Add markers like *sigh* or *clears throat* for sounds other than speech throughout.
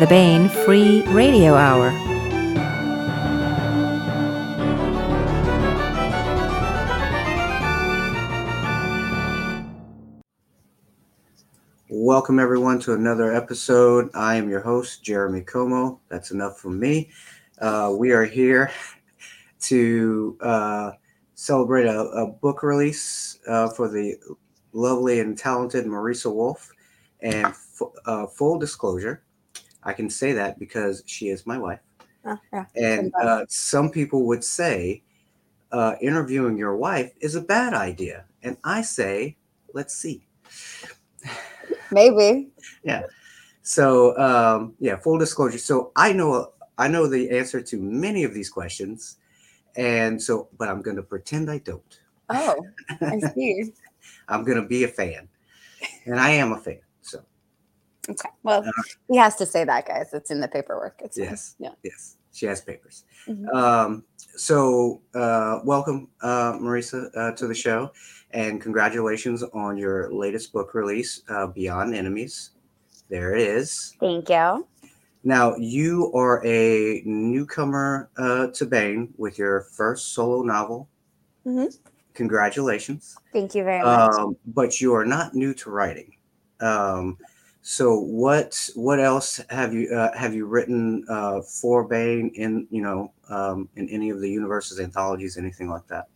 the Baen Free Radio Hour. Welcome, everyone, to another episode. I am your host, Jeremy Como. That's enough from me. Uh, we are here *laughs* to uh, celebrate a, a, book release uh, for the lovely and talented Marisa Wolf. And f- uh, full disclosure, I can say that because she is my wife. Oh, yeah. And uh, some people would say uh, interviewing your wife is a bad idea. And I say, let's see. *sighs* Maybe. Yeah. So um, yeah, full disclosure. So I know I know the answer to many of these questions, and so but I'm going to pretend I don't. Oh, I *laughs* see. I'm going to be a fan, and I am a fan. Okay. Well, uh, he has to say that, guys. It's in the paperwork. It's yes. Fine. Yeah. Yes. She has papers. Mm-hmm. Um, so uh, welcome, uh, Marisa, uh, to the show and congratulations on your latest book release, uh, Beyond Enemies. There it is. Thank you. Now, you are a newcomer uh, to Baen with your first solo novel. Mm-hmm. Congratulations. Thank you very much. Um, but you are not new to writing. Um, so, what what else have you uh, have you written uh, for Baen in you know um, in any of the universe's anthologies, anything like that?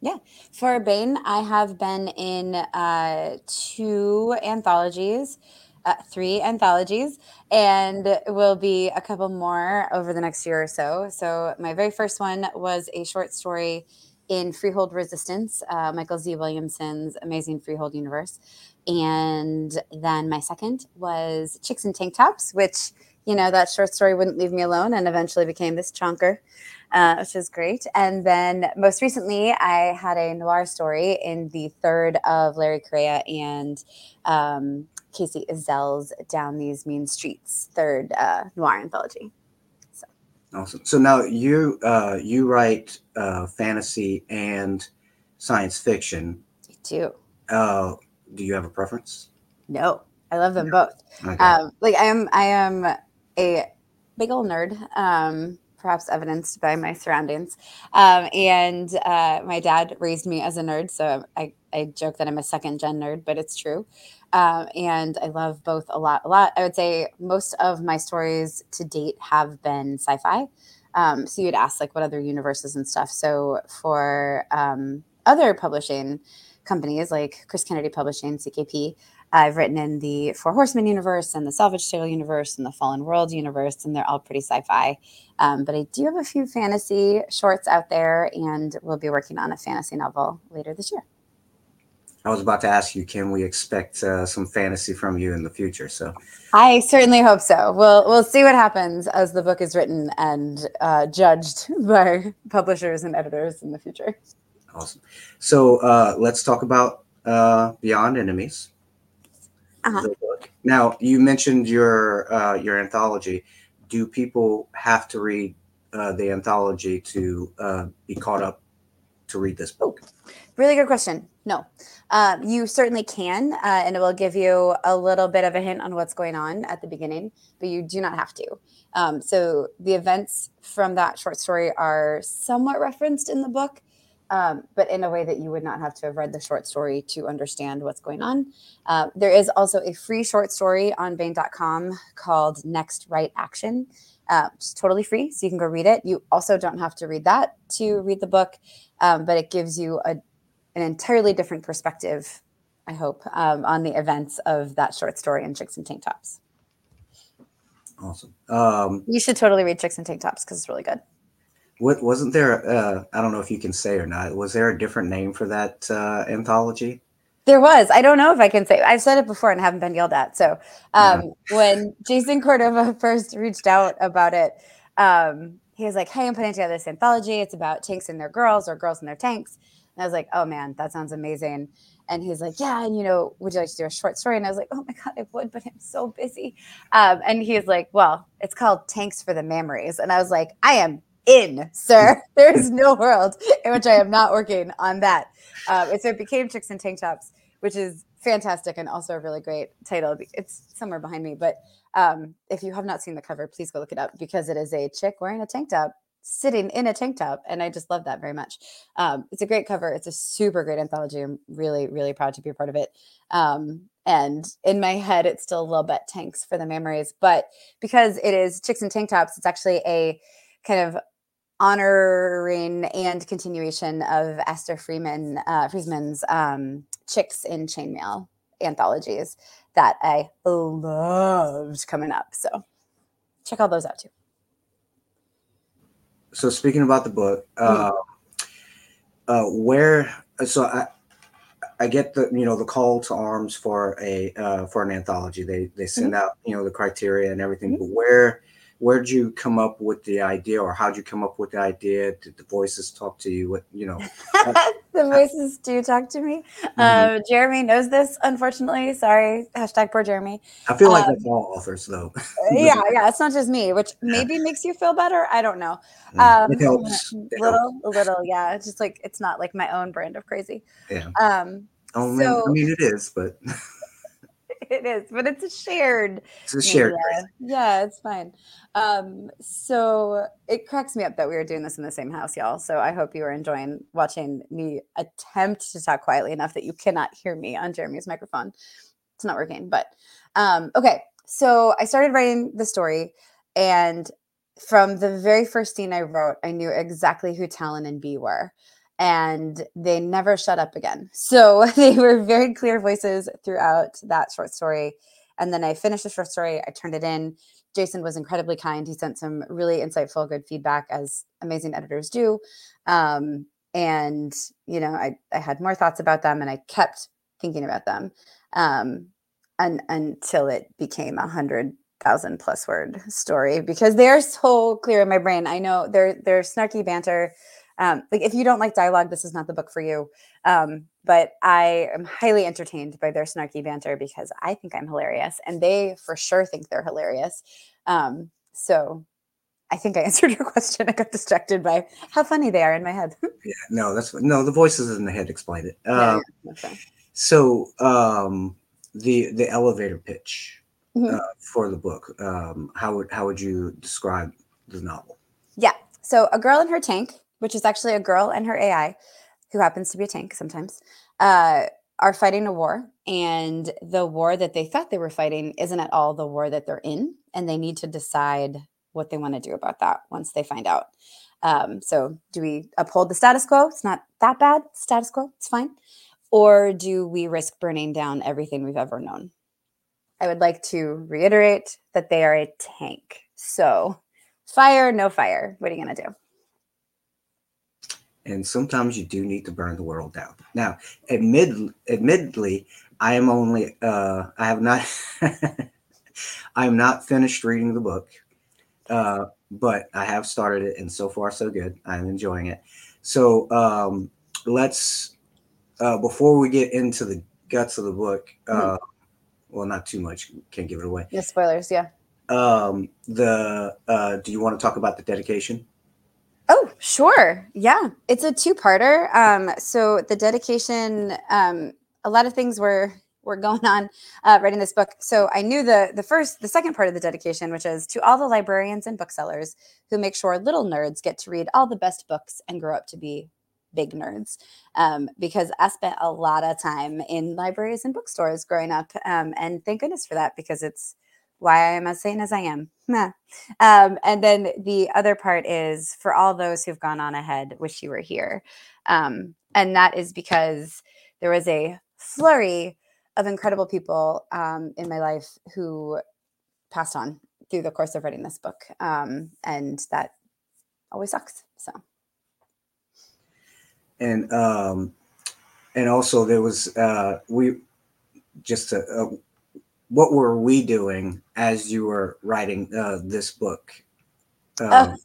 Yeah. For Baen, I have been in uh, two anthologies, uh, three anthologies, and will be a couple more over the next year or so. So, my very first one was a short story in Freehold Resistance, uh, Michael Z. Williamson's amazing Freehold universe. And then my second was Chicks and Tank Tops, which, you know, that short story wouldn't leave me alone and eventually became this chonker uh, which is great. And then most recently, I had a noir story in the third of Larry Correia and um, Kacey Ezell's Down These Mean Streets, third uh, noir anthology. So. Awesome. So now you uh, you write uh, fantasy and science fiction. I do. Uh, do you have a preference? No, I love them both. Okay. Um, like I am, I am a big old nerd. Um, perhaps evidenced by my surroundings. Um, and uh, my dad raised me as a nerd, so I, I joke that I'm a second gen nerd, but it's true. Um, and I love both a lot. A lot. I would say most of my stories to date have been sci-fi. Um, so you'd ask like what other universes and stuff. So for um, other publishing companies like Chris Kennedy Publishing, CKP, I've written in the Four Horsemen universe and the Salvage Title universe and the Fallen World universe, and they're all pretty sci fi. Um, but I do have a few fantasy shorts out there, and we'll be working on a fantasy novel later this year. I was about to ask you, can we expect uh, some fantasy from you in the future? So I certainly hope so. We'll we'll see what happens as the book is written and uh, judged *laughs* by publishers and editors in the future. Awesome. So uh, let's talk about uh, Beyond Enemies. Uh-huh. Now, you mentioned your uh, your anthology. Do people have to read uh, the anthology to uh, be caught up to read this book? Really good question. No, um, you certainly can, uh, and it will give you a little bit of a hint on what's going on at the beginning, but you do not have to. Um, so the events from that short story are somewhat referenced in the book, um, but in a way that you would not have to have read the short story to understand what's going on. Uh, there is also a free short story on Baen.com called Next Right Action. Uh, it's totally free, so you can go read it. You also don't have to read that to read the book, um, but it gives you a, an entirely different perspective, I hope, um, on the events of that short story in Chicks and Tank Tops. Awesome. Um, you should totally read Chicks and Tank Tops because it's really good. What wasn't there? Uh, I don't know if you can say or not. Was there a different name for that uh, anthology? There was. I don't know if I can say. I've said it before and haven't been yelled at. So um, yeah. when Jason Cordova *laughs* first reached out about it, um, he was like, "Hey, I'm putting together this anthology. It's about tanks and their girls, or girls and their tanks." And I was like, "Oh man, that sounds amazing." And he's like, "Yeah, and you know, would you like to do a short story?" And I was like, "Oh my god, I would, but I'm so busy." Um, and he's like, "Well, it's called Tanks for the Memories," and I was like, "I am in, sir. *laughs* There is no world in which I am not working on that. Um, and so it became Chicks and Tank Tops, which is fantastic and also a really great title. It's somewhere behind me, but Um, if you have not seen the cover, please go look it up because it is a chick wearing a tank top sitting in a tank top and i just love that very much. Um, it's a great cover it's a super great anthology i'm really really proud to be a part of it. Um, and in my head it's still a little bit tanks for the memories but because it is chicks and tank tops it's actually a kind of honoring and continuation of esther freeman uh, Friesner's um, chicks in chainmail anthologies that i loved coming up so check all those out too so speaking about the book, uh, uh, where so I I get the you know the call to arms for a uh, for an anthology. They they send mm-hmm. out you know the criteria and everything. Mm-hmm. But where where did you come up with the idea, or how did you come up with the idea? Did the voices talk to you? What you know? *laughs* the voices do talk to me. Mm-hmm. Uh, Jeremy knows this, unfortunately. Sorry. Hashtag poor Jeremy. I feel like um, that's all authors, though. *laughs* yeah, yeah. It's not just me, which *laughs* maybe makes you feel better. I don't know. Mm, um, it helps. It little, helps. a little, yeah. It's just like it's not like my own brand of crazy. Yeah. Um. Oh man, so, I mean it is, but. *laughs* it is, but it's a shared. It's a shared. Yeah, it's fine. Um, so it cracks me up that we were doing this in the same house, y'all. So I hope you are enjoying watching me attempt to talk quietly enough that you cannot hear me on Jeremy's microphone. It's not working, but um, okay. So I started writing the story, and from the very first scene I wrote, I knew exactly who Talon and B were and they never shut up again. So *laughs* they were very clear voices throughout that short story. And then I finished the short story, I turned it in. Jason was incredibly kind. He sent some really insightful, good feedback, as amazing editors do. Um, and, you know, I, I had more thoughts about them and I kept thinking about them um, and, until it became a hundred thousand plus word story because they're so clear in my brain. I know they're, they're snarky banter um, like if you don't like dialogue, this is not the book for you. Um, but I am highly entertained by their snarky banter because I think I'm hilarious, and they for sure think they're hilarious. Um, so I think I *laughs* answered your question. I got distracted by how funny they are in my head. *laughs* yeah, no, that's no. The voices in the head explain it. Um, yeah, okay. So um, the the elevator pitch mm-hmm. uh, for the book. Um, how would how would you describe the novel? Yeah. So a girl in her tank which is actually a girl and her AI, who happens to be a tank sometimes, uh, are fighting a war. And the war that they thought they were fighting isn't at all the war that they're in. And they need to decide what they want to do about that once they find out. Um, so, do we uphold the status quo? It's not that bad, status quo, it's fine. Or do we risk burning down everything we've ever known? I would like to reiterate that they are a tank. So, fire, no fire. What are you going to do? And sometimes you do need to burn the world down. Now, admit, admittedly, I am only uh, I have not *laughs* I am not finished reading the book, uh, but I have started it, and so far so good. I'm enjoying it. So um, let's uh, before we get into the guts of the book. mm Well, not too much. Can't give it away. No spoilers. Yeah. Um, the uh, do you want to talk about the dedication? Oh, sure. Yeah. It's a two-parter. Um, so the dedication, um, a lot of things were were going on uh, writing this book. So I knew the the first, the second part of the dedication, which is to all the librarians and booksellers who make sure little nerds get to read all the best books and grow up to be big nerds. Um, because I spent a lot of time in libraries and bookstores growing up, um, and thank goodness for that because it's why I am as sane as I am. *laughs* um, and then the other part is for all those who've gone on ahead, wish you were here. Um, and that is because there was a flurry of incredible people um, in my life who passed on through the course of writing this book. Um, and that always sucks. So. And um, and also there was uh, we just a, a what were we doing as you were writing uh, this book? Um, uh,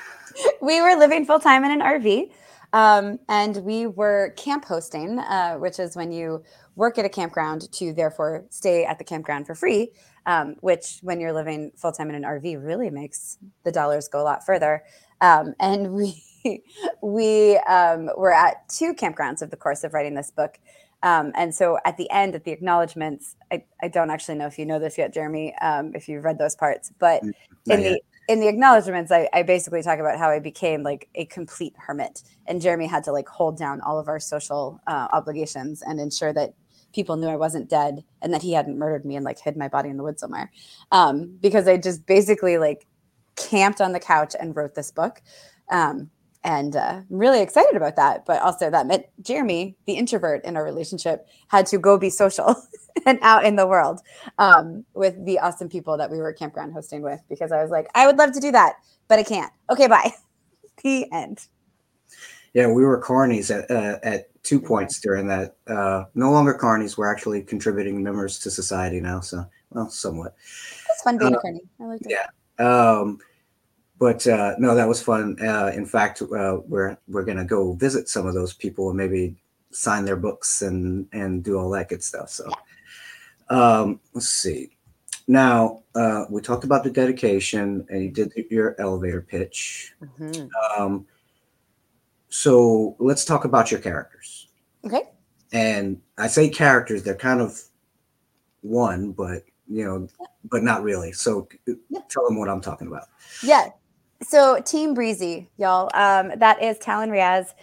*laughs* we were living full time in an RV. Um, and we were camp hosting, uh, which is when you work at a campground to therefore stay at the campground for free, um, which when you're living full time in an RV really makes the dollars go a lot further. Um, and *laughs* we we um, were at two campgrounds of the course of writing this book. Um, and so at the end, at the acknowledgments, I, I don't actually know if you know this yet, Jeremy, um, if you've read those parts, but Not in yet. the in the acknowledgments, I, I basically talk about how I became like a complete hermit, and Jeremy had to like hold down all of our social uh, obligations and ensure that people knew I wasn't dead and that he hadn't murdered me and like hid my body in the woods somewhere, um, because I just basically like camped on the couch and wrote this book. Um, and uh, I'm really excited about that. But also, that meant Jeremy, the introvert in our relationship, had to go be social *laughs* and out in the world um, with the awesome people that we were campground hosting with because I was like, I would love to do that, but I can't. Okay, bye. *laughs* the end. Yeah, we were carnies at uh, at two points during that. Uh, no longer carnies. We're actually contributing members to society now. So, well, somewhat. It's fun being Uh, a carny. I like it. yeah. Um, but uh, no, that was fun. Uh, in fact, uh, we're we're gonna go visit some of those people and maybe sign their books and and do all that good stuff. So, um, let's see. Now uh, we talked about the dedication, and you did your elevator pitch. Mhm. Um, so let's talk about your characters. Okay. And I say characters; they're kind of one, but you know, but not really. So Yeah. tell them what I'm talking about. Yeah. So Team Breezy, y'all. Um, that is Talon Riaz,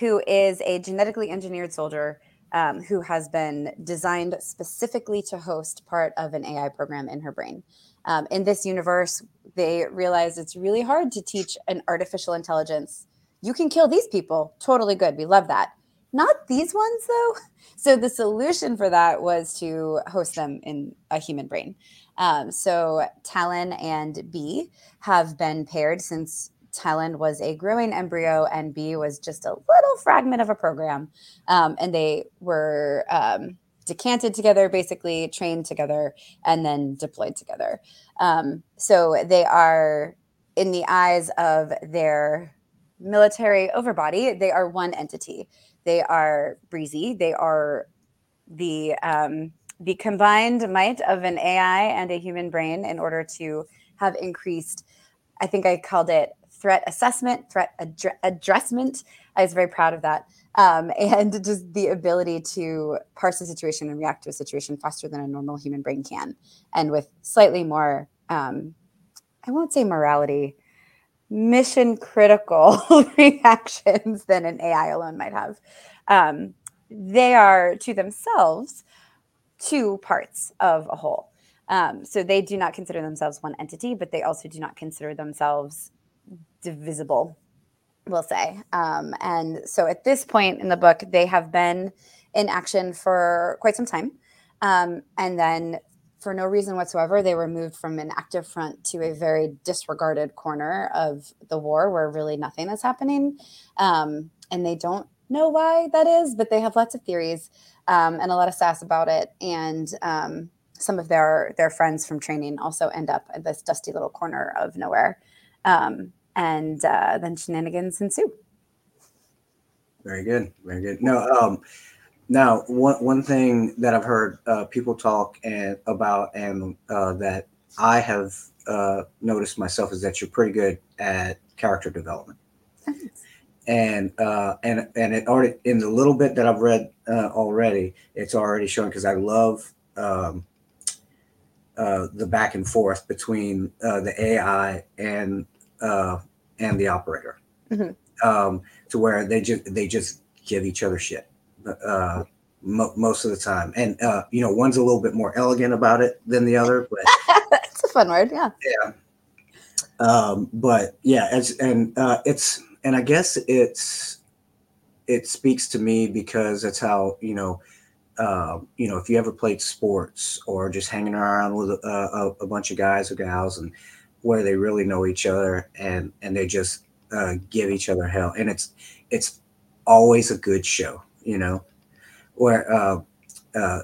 who is a genetically engineered soldier um, who has been designed specifically to host part of an AI program in her brain. Um, in this universe, they realized it's really hard to teach an artificial intelligence. You can kill these people. Totally good. We love that. Not these ones, though. *laughs* So the solution for that was to host them in a human brain. Um, so Talon and B have been paired since Talon was a growing embryo and B was just a little fragment of a program. Um, and they were um, decanted together, basically trained together, and then deployed together. Um, so they are, in the eyes of their military overbody, they are one entity. They are breezy. They are the um, the combined might of an AI and a human brain in order to have increased. I think I called it threat assessment, threat addre- addressment. I was very proud of that, um, *laughs* and just the ability to parse a situation and react to a situation faster than a normal human brain can, and with slightly more. Um, I won't say morality, mission critical *laughs* reactions than an AI alone might have. Um, they are to themselves two parts of a whole. Um, so they do not consider themselves one entity, but they also do not consider themselves divisible, we'll say. Um, and so at this point in the book, they have been in action for quite some time. Um, and then for no reason whatsoever, they were moved from an active front to a very disregarded corner of the war where really nothing is happening. Um, and they don't know why that is, but they have lots of theories um, and a lot of sass about it. And um, some of their their friends from training also end up at this dusty little corner of nowhere. Um, and uh, then shenanigans ensue. Very good. Very good. No, um, now one one thing that I've heard uh, people talk and about and uh, that I have uh, noticed myself is that you're pretty good at character development. And uh, and and it already in the little bit that I've read uh, already, it's already showing because I love um, uh, the back and forth between uh, the AI and uh, and the operator, Mhm. um, to where they just they just give each other shit uh, mo- most of the time, and uh, you know one's a little bit more elegant about it than the other, but *laughs* It's a fun word, yeah. Yeah. Um, but yeah, it's and uh, it's and I guess it's it speaks to me because that's how you know uh, you know if you ever played sports or just hanging around with a, a, a bunch of guys or gals and where they really know each other and and they just uh, give each other hell. And it's it's always a good show you know where uh, uh,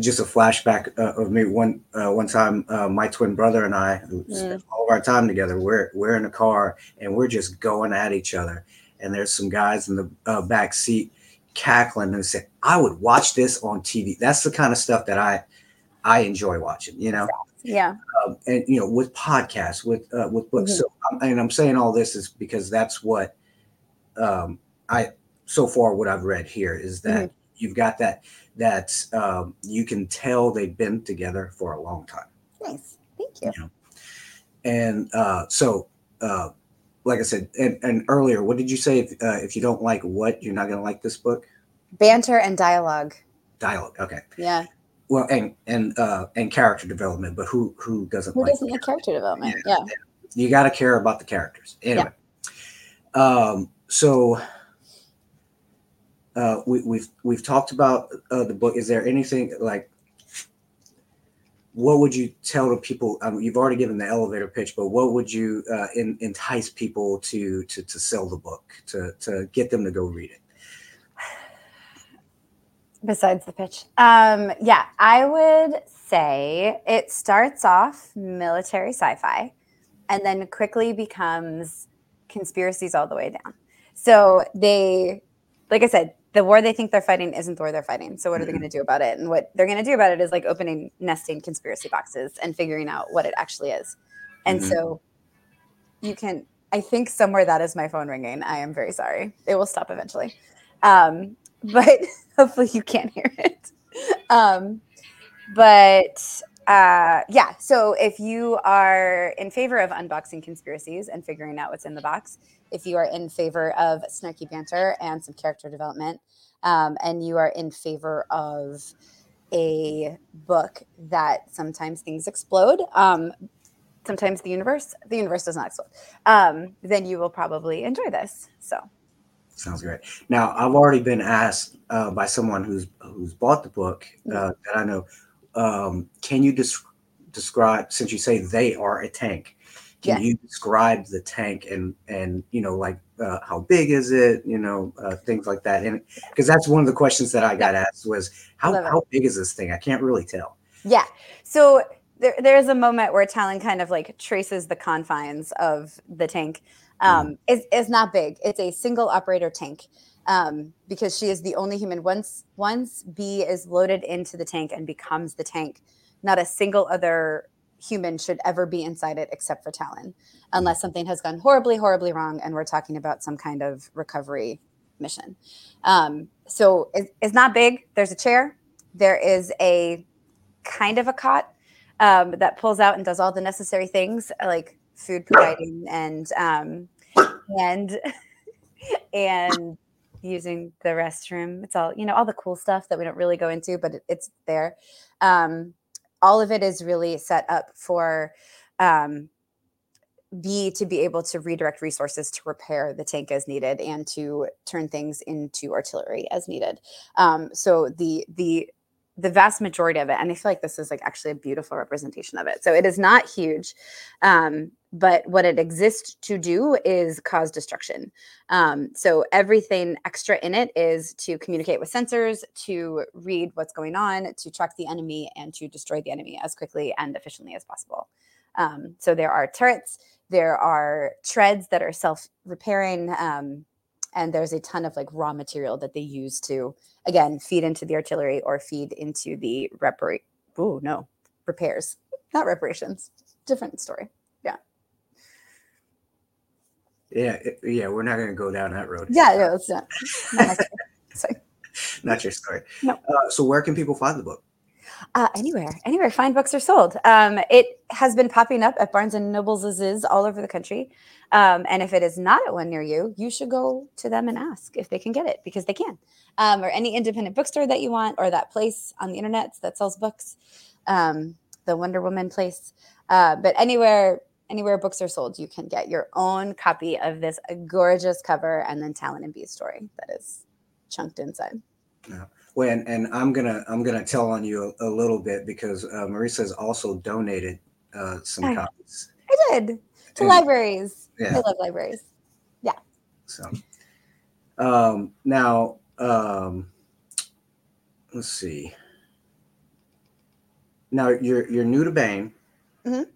just a flashback uh, of me one uh, one time uh, my twin brother and I who spent all of our time together. We're we're in a car and we're just going at each other. And there's some guys in the uh, back seat cackling and say I would watch this on TV that's the kind of stuff that I I enjoy watching you know? Yeah. um, and you know with podcasts with uh, with books. Mhm. so I'm, and i'm saying all this is because that's what um, i so far what i've read here is that you've got that that um, you can tell they've been together for a long time. Nice. Thank you. You know? And uh, so, uh, like I said, and, and earlier, what did you say? If, uh, if you don't like what, you're not going to like this book? Banter and dialogue. Dialogue. Okay. Yeah. Well, and and uh, and character development, but who who doesn't Who like doesn't like character development? Yeah. you got to care about the characters anyway um so uh we, we've we've talked about uh, the book is there anything like what would you tell the people um, you've already given the elevator pitch but what would you uh, in, entice people to to to sell the book to to get them to go read it Besides the pitch. Um, yeah, I would say it starts off military sci fi and then quickly becomes conspiracies all the way down. So they, like I said, the war they think they're fighting isn't the war they're fighting. So what are they going to do about it? And what they're going to do about it is like opening nesting conspiracy boxes and figuring out what it actually is. And Mhm. so you can, I think somewhere that is my phone ringing. I am very sorry. It will stop eventually. Um, *laughs* but *laughs* hopefully you can't hear it. Um, but uh, yeah, so if you are in favor of unboxing conspiracies and figuring out what's in the box, if you are in favor of snarky banter and some character development, um, and you are in favor of a book that sometimes things explode, um, sometimes the universe, the universe does not explode, um, then you will probably enjoy this. So Sounds great. Now, I've already been asked uh, by someone who's who's bought the book uh, that I know. Um, can you des- describe, since you say they are a tank, can Yeah. you describe the tank and and you know like uh, how big is it? You know uh, things like that. And because that's one of the questions that I got asked was how how big is this thing? I can't really tell. Yeah. So there, there's a moment where Talon kind of like traces the confines of the tank. Um, it's, it's not big. It's a single operator tank um, because she is the only human. Once once B is loaded into the tank and becomes the tank, not a single other human should ever be inside it except for Talon, unless something has gone horribly, horribly wrong, and we're talking about some kind of recovery mission. Um, so it, it's not big. There's a chair. There is a kind of a cot um, that pulls out and does all the necessary things like food providing and um, and *laughs* and using the restroom. It's all you know, all the cool stuff that we don't really go into, but it, it's there. Um, all of it is really set up for um, B to be able to redirect resources to repair the tank as needed and to turn things into artillery as needed. Um, so the the the vast majority of it, and I feel like this is like actually a beautiful representation of it. So it is not huge, um, but what it exists to do is cause destruction. Um, so everything extra in it is to communicate with sensors, to read what's going on, to track the enemy, and to destroy the enemy as quickly and efficiently as possible. Um, so there are turrets, there are treads that are self-repairing, um, and there's a ton of like raw material that they use to again feed into the artillery or feed into the reparate. Oh no, repairs, not reparations. Different story. Yeah, it- yeah, we're not going to go down that road. Yeah, no, it's not. not my story. Sorry. *laughs* not your story. No. Uh, so where can people find the book? Uh, anywhere, anywhere fine books are sold. Um, it has been popping up at Barnes and Nobles all over the country. Um, and if it is not at one near you, you should go to them and ask if they can get it because they can. Um, or any independent bookstore that you want, or that place on the internet that sells books, um, the Wonder Woman place. Uh, but anywhere, anywhere books are sold, you can get your own copy of this gorgeous cover and then Talon and Bee's story that is chunked inside. Well, and, and I'm gonna I'm gonna tell on you a, a little bit because uh, Marisa has also donated uh, some Hi. copies. I did to And- libraries. Yeah. I love libraries. Yeah. So um, now um, let's see. Now you're you're new to Baen. Mhm.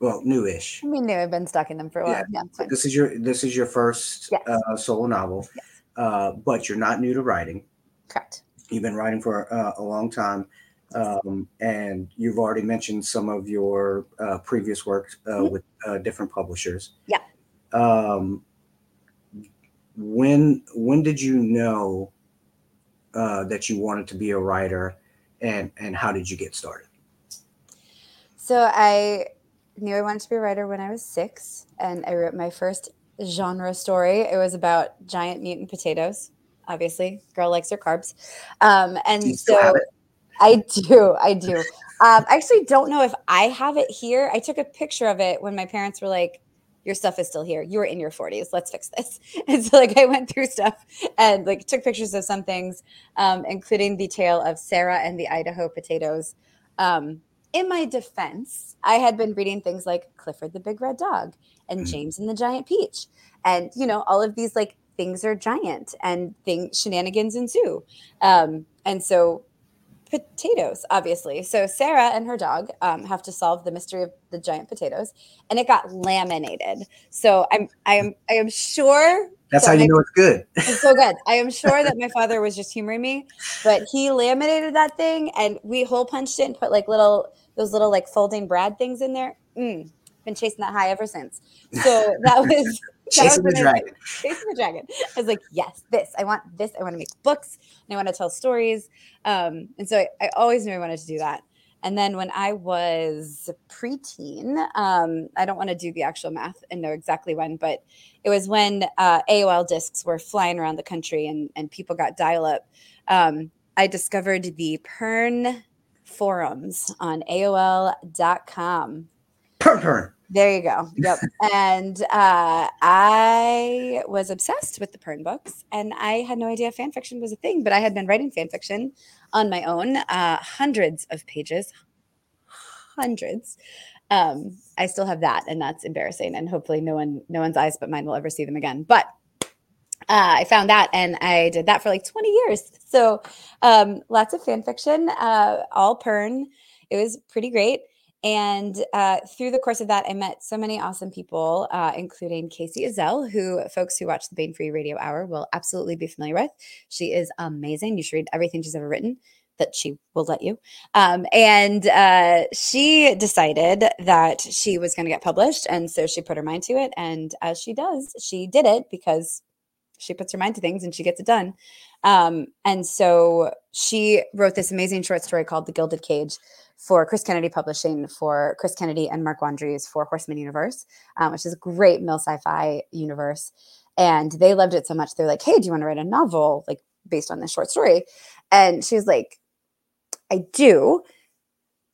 Well, newish. I mean, new. I've been stalking them for a while. Yeah. Yeah. This is your this is your first Yes. uh, solo novel, Yes. uh, but you're not new to writing. correct. You've been writing for uh, a long time, um, and you've already mentioned some of your uh, previous work uh, Mhm. with uh, different publishers. Yeah. Um, when when did you know uh, that you wanted to be a writer, and and how did you get started? So I knew I wanted to be a writer when I was six, and I wrote my first genre story. It was about giant mutant potatoes. Obviously, girl likes her carbs, um, and Do you still so? I do. I do. Um, I actually don't know if I have it here. I took a picture of it when my parents were like, "Your stuff is still here. You were in your 40s. Let's fix this." *laughs* And so, like, I went through stuff and like took pictures of some things, um, including the tale of Sarah and the Idaho potatoes. Um, in my defense, I had been reading things like Clifford the Big Red Dog and Mhm. James and the Giant Peach, and you know, all of these like things are giant and things shenanigans ensue. Um, and so potatoes, obviously. So Sarah and her dog um, have to solve the mystery of the giant potatoes, and it got laminated. So I'm I am I am sure That's So how you I- know it's good. *laughs* it's so good. I am sure that my father was just humoring me, but he laminated that thing and we hole punched it and put like little those little like folding Brad things in there. Mm, been chasing that high ever since. So that *laughs* was that Chasing was the dragon. Chasing the dragon. I was like, yes, this. I want this. I want to make books and I want to tell stories. Um, and so I, I always knew I wanted to do that. And then when I was preteen, um, I don't want to do the actual math and know exactly when, but it was when uh, AOL discs were flying around the country and, and people got dial up. Um, I discovered the Pern forums on AOL.com. Purn, purn. There you go. Yep. *laughs* and uh, I was obsessed with the Pern books, and I had no idea fan fiction was a thing, but I had been writing fan fiction on my own, uh, hundreds of pages, hundreds. Um, I still have that, and that's embarrassing. And hopefully, no one, no one's eyes but mine will ever see them again. But uh, I found that, and I did that for like 20 years. So um, lots of fan fiction, uh, all Pern. It was pretty great. And uh, through the course of that, I met so many awesome people, uh, including Kacey Ezell, who folks who watch the Baen Free Radio Hour will absolutely be familiar with. She is amazing. You should read everything she's ever written that she will let you. Um, and uh, she decided that she was going to get published. And so she put her mind to it. And as she does, she did it because she puts her mind to things and she gets it done. Um, and so she wrote this amazing short story called The Gilded Cage for Chris Kennedy Publishing, for Chris Kennedy and Mark Wandrey's Four Horsemen Universe, um, which is a great mil sci-fi universe. And they loved it so much, they're like, "Hey, do you want to write a novel like based on this short story?" And she was like, "I do,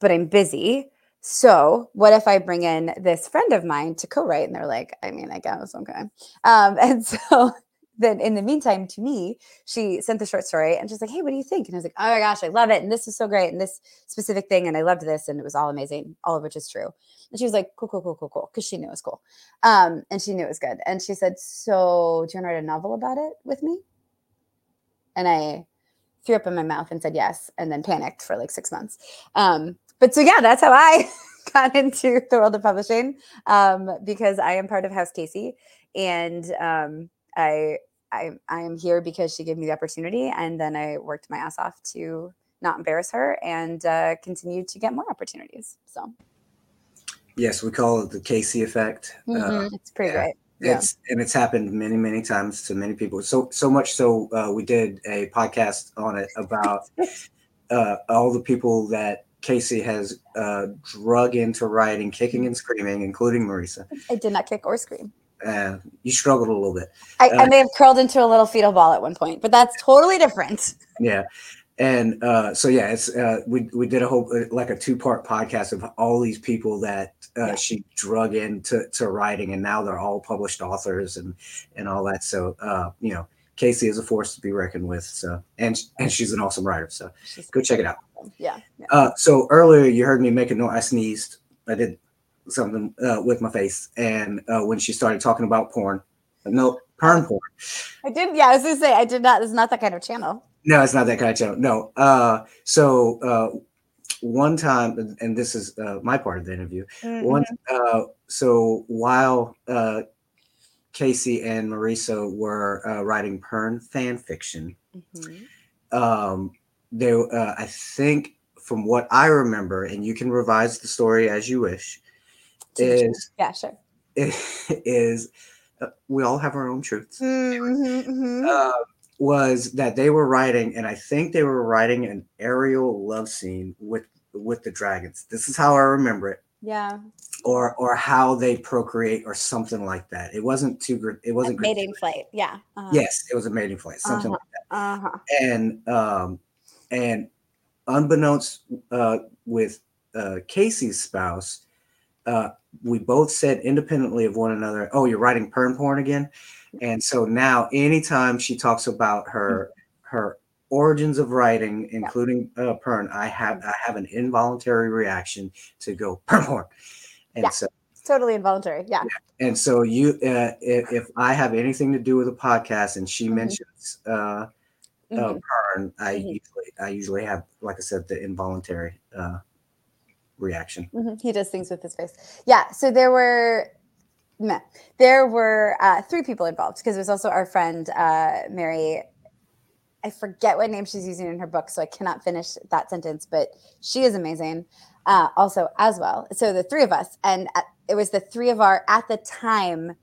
but I'm busy." So, what if I bring in this friend of mine to co-write? And they're like, I mean, I guess okay. Um, *laughs* and so then in the meantime, to me, she sent the short story and she's like, Hey, what do you think? And I was like, Oh my gosh, I love it. And this is so great. And this specific thing. And I loved this. And it was all amazing, all of which is true. And she was like, Cool, cool, cool, cool, cool. Cause she knew it was cool. Um, and she knew it was good. And she said, So do you want to write a novel about it with me? And I threw up in my mouth and said yes, and then panicked for like six months. Um, but so yeah, that's how I *laughs* got into the world of publishing um, because I am part of House Kacey, and um, I, I I am here because she gave me the opportunity, and then I worked my ass off to not embarrass her and uh, continue to get more opportunities. So Yes, we call it the Kacey effect. Uh, mhm, it's pretty yeah. great. Yeah. It's and it's happened many many times to many people. So so much so uh, we did a podcast on it about *laughs* uh, all the people that Kacey has uh, drug into writing, kicking and screaming, including Marisa. I did not kick or scream. Uh, you struggled a little bit, I, Uh, I may have curled into a little fetal ball at one point, but that's totally different. yeah. And uh, so yeah, it's uh, we we did a whole uh, like a two part podcast of all these people that uh, Yeah. she drug into to writing, and now they're all published authors and and all that. So uh, you know, Kacey is a force to be reckoned with. So and and she's an awesome writer. So She's- go check it out. Yeah. yeah. Uh, so earlier you heard me make a noise. I sneezed. I did something uh, with my face, and uh, when she started talking about porn, no porn porn. I did. Yeah, I was gonna say I did not. It's not that kind of channel. No, it's not that kind of channel. No. Uh, so uh, one time, and- this is uh, my part of the interview. One, uh, so while uh, Kacey and Marisa were uh, writing Pern fan fiction, Mhm. um, they, uh, I think, from what I remember, and you can revise the story as you wish, is Yeah, sure. *laughs* is uh, we all have our own truths. Mhm, mhm. uh, was that they were writing, and I think they were writing an aerial love scene with with the dragons. This is how I remember it. Yeah. Or or how they procreate or something like that. It wasn't too good. It wasn't mating flight. Yeah. Uh-huh. Yes, it was a mating flight, something Uh-huh. like that. Uh-huh. And um and unbeknownst uh with uh Kacey's spouse, uh we both said independently of one another, "Oh, you're writing Pern porn again." And so now anytime she talks about her her origins of writing including uh Pern, I have I have an involuntary reaction to go *laughs* perm porn. And Yeah. so Totally involuntary. Yeah. and so you uh if, if I have anything to do with a podcast and she Mhm. mentions uh uh, Mhm. burn, I Mhm. usually I usually have, like I said, the involuntary uh, reaction. Mhm. He does things with his face. Yeah. So there were, meh. there were uh, three people involved because there's also our friend uh, Mary. I forget what name she's using in her book, so I cannot finish that sentence. But she is amazing, uh, also as well. So the three of us, and at, it was the three of our at the time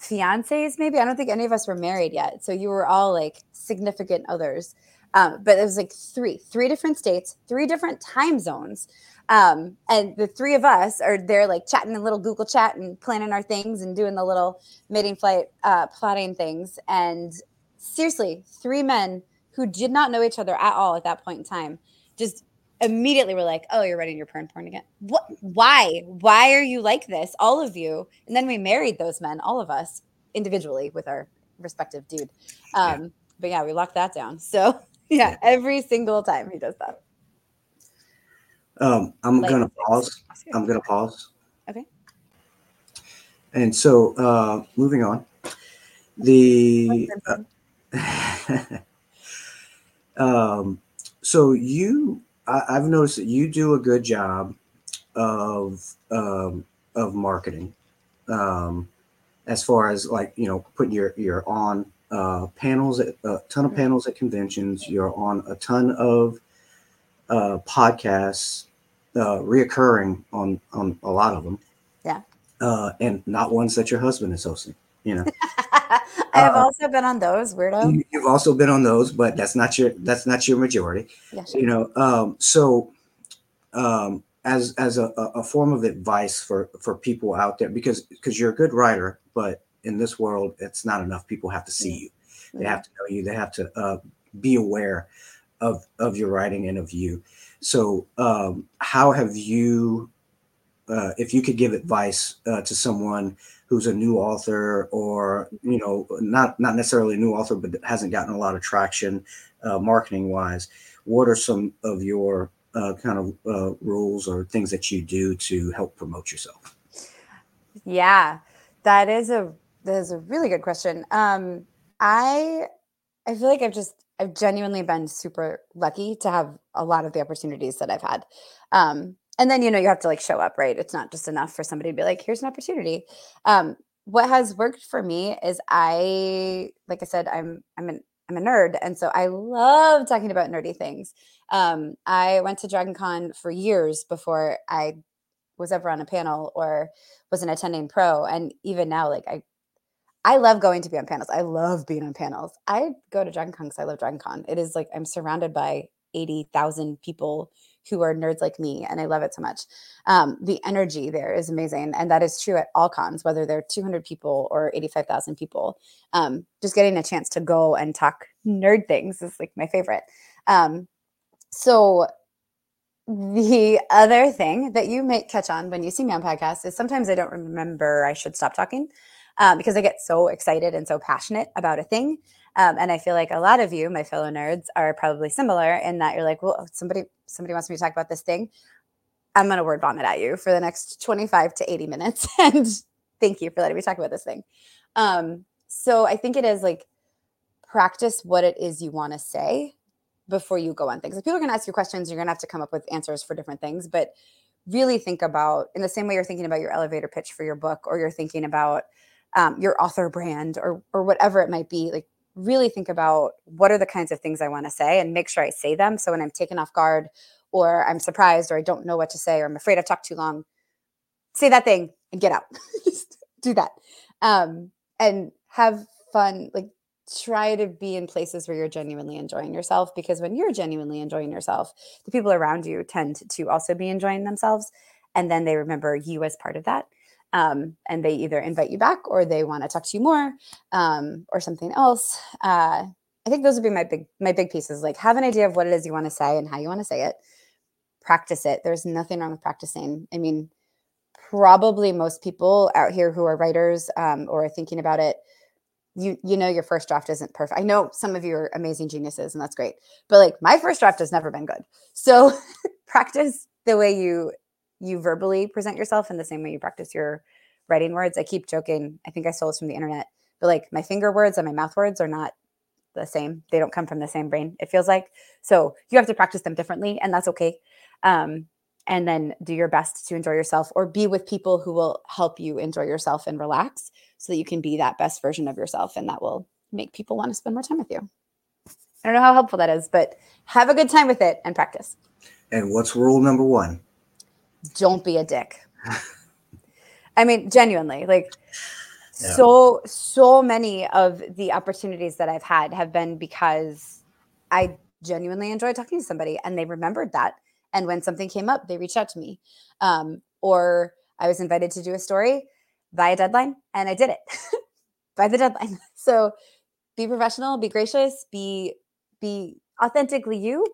fiancés. Maybe I don't think any of us were married yet. So you were all like significant others. Um, but it was like three, three different states, three different time zones. Um, and the three of us are there like chatting in little Google chat and planning our things and doing the little mating flight uh, plotting things. And seriously, three men who did not know each other at all at that point in time just immediately were like, "Oh, you're writing your porn porn again? What? Why? Why are you like this? All of you?" And then we married those men, all of us individually with our respective dude. Um, But yeah, we locked that down. So *laughs* yeah, every single time he does that. Um, I'm Like- gonna pause. I'm gonna pause. Okay. And so, uh, moving on, the uh, *laughs* um, so you, I, I've noticed that you do a good job of um, of marketing, um, as far as like you know, putting your you're on uh, panels at a ton of Mhm. panels at conventions. You're on a ton of uh, podcasts, uh, reoccurring on on a lot of them. Yeah. Uh, and not ones that your husband is hosting. You know, *laughs* I have Uh, also been on those weirdo. You- you've also been on those, but that's not your that's not your majority. Yeah, sure. You know, um, so um, as as a, a a form of advice for for people out there, because because you're a good writer, but in this world, it's not enough. People have to see you. They have to know you. They have to uh, be aware of of your writing and of you. So, um, how have you, uh, if you could give advice uh, to someone who's a new author, or you know, not not necessarily a new author, but hasn't gotten a lot of traction uh, marketing wise, what are some of your uh, kind of uh, rules or things that you do to help promote yourself? Yeah, that is a that is a really good question. Um, I I feel like I've just I've genuinely been super lucky to have a lot of the opportunities that I've had. Um, and then you know you have to like show up, right? It's not just enough for somebody to be like, here's an opportunity. Um, what has worked for me is I, like I said, I'm I'm an I'm a nerd, and so I love talking about nerdy things. Um, I went to Dragon Con for years before I was ever on a panel or was an attending pro and even now like i i love going to be on panels. I love being on panels. I go to dragon con because i love dragon con. It is like i'm surrounded by 80000 people who are nerds like me and i love it so much. Um, the energy there is amazing and that is true at all cons whether they're 200 people or 85000 people. Um, just getting a chance to go and talk nerd things is like my favorite. Um, so the other thing that you might catch on when you see me on podcasts is sometimes I don't remember I should stop talking um, because I get so excited and so passionate about a thing. Um, and I feel like a lot of you, my fellow nerds, are probably similar in that you're like, well, somebody somebody wants me to talk about this thing. I'm to word vomit at you for the next 25 to 80 minutes. *laughs* and thank you for letting me talk about this thing. Um, so I think it is like practice what it is you want to say before you go on things. Like people are to ask you questions, you're to have to come up with answers for different things, but really think about in the same way you're thinking about your elevator pitch for your book or you're thinking about um, your author brand or or whatever it might be. Like really think about what are the kinds of things I want to say and make sure I say them. So when I'm taken off guard or I'm surprised or I don't know what to say or I'm afraid I've talked too long, say that thing and get out. *laughs* Just do that. Um, and have fun. Like try to be in places where you're genuinely enjoying yourself because when you're genuinely enjoying yourself, the people around you tend to also be enjoying themselves. And then they remember you as part of that. Um, and they either invite you back or they want to talk to you more um, or something else. Uh, I think those would be my big my big pieces. Like have an idea of what it is you want to say and how you want to say it. Practice it. There's nothing wrong with practicing. I mean, probably most people out here who are writers um, or are thinking about it you you know your first draft isn't perfect. I know some of you are amazing geniuses and that's great. But like my first draft has never been good. So *laughs* practice the way you you verbally present yourself in the same way you practice your writing words. I keep joking. I think I stole this from the internet. But like my finger words and my mouth words are not the same. They don't come from the same brain. It feels like. So you have to practice them differently and that's okay. Um, and then do your best to enjoy yourself or be with people who will help you enjoy yourself and relax so that you can be that best version of yourself and that will make people want to spend more time with you. I don't know how helpful that is, but have a good time with it and practice. And what's rule number one? Don't be a dick. I mean, genuinely, like yeah. so so many of the opportunities that I've had have been because I genuinely enjoyed talking to somebody and they remembered that. And when something came up, they reached out to me. Um, or I was invited to do a story by a deadline and I did it *laughs* by the deadline. *laughs* So be professional, be gracious, be be authentically you.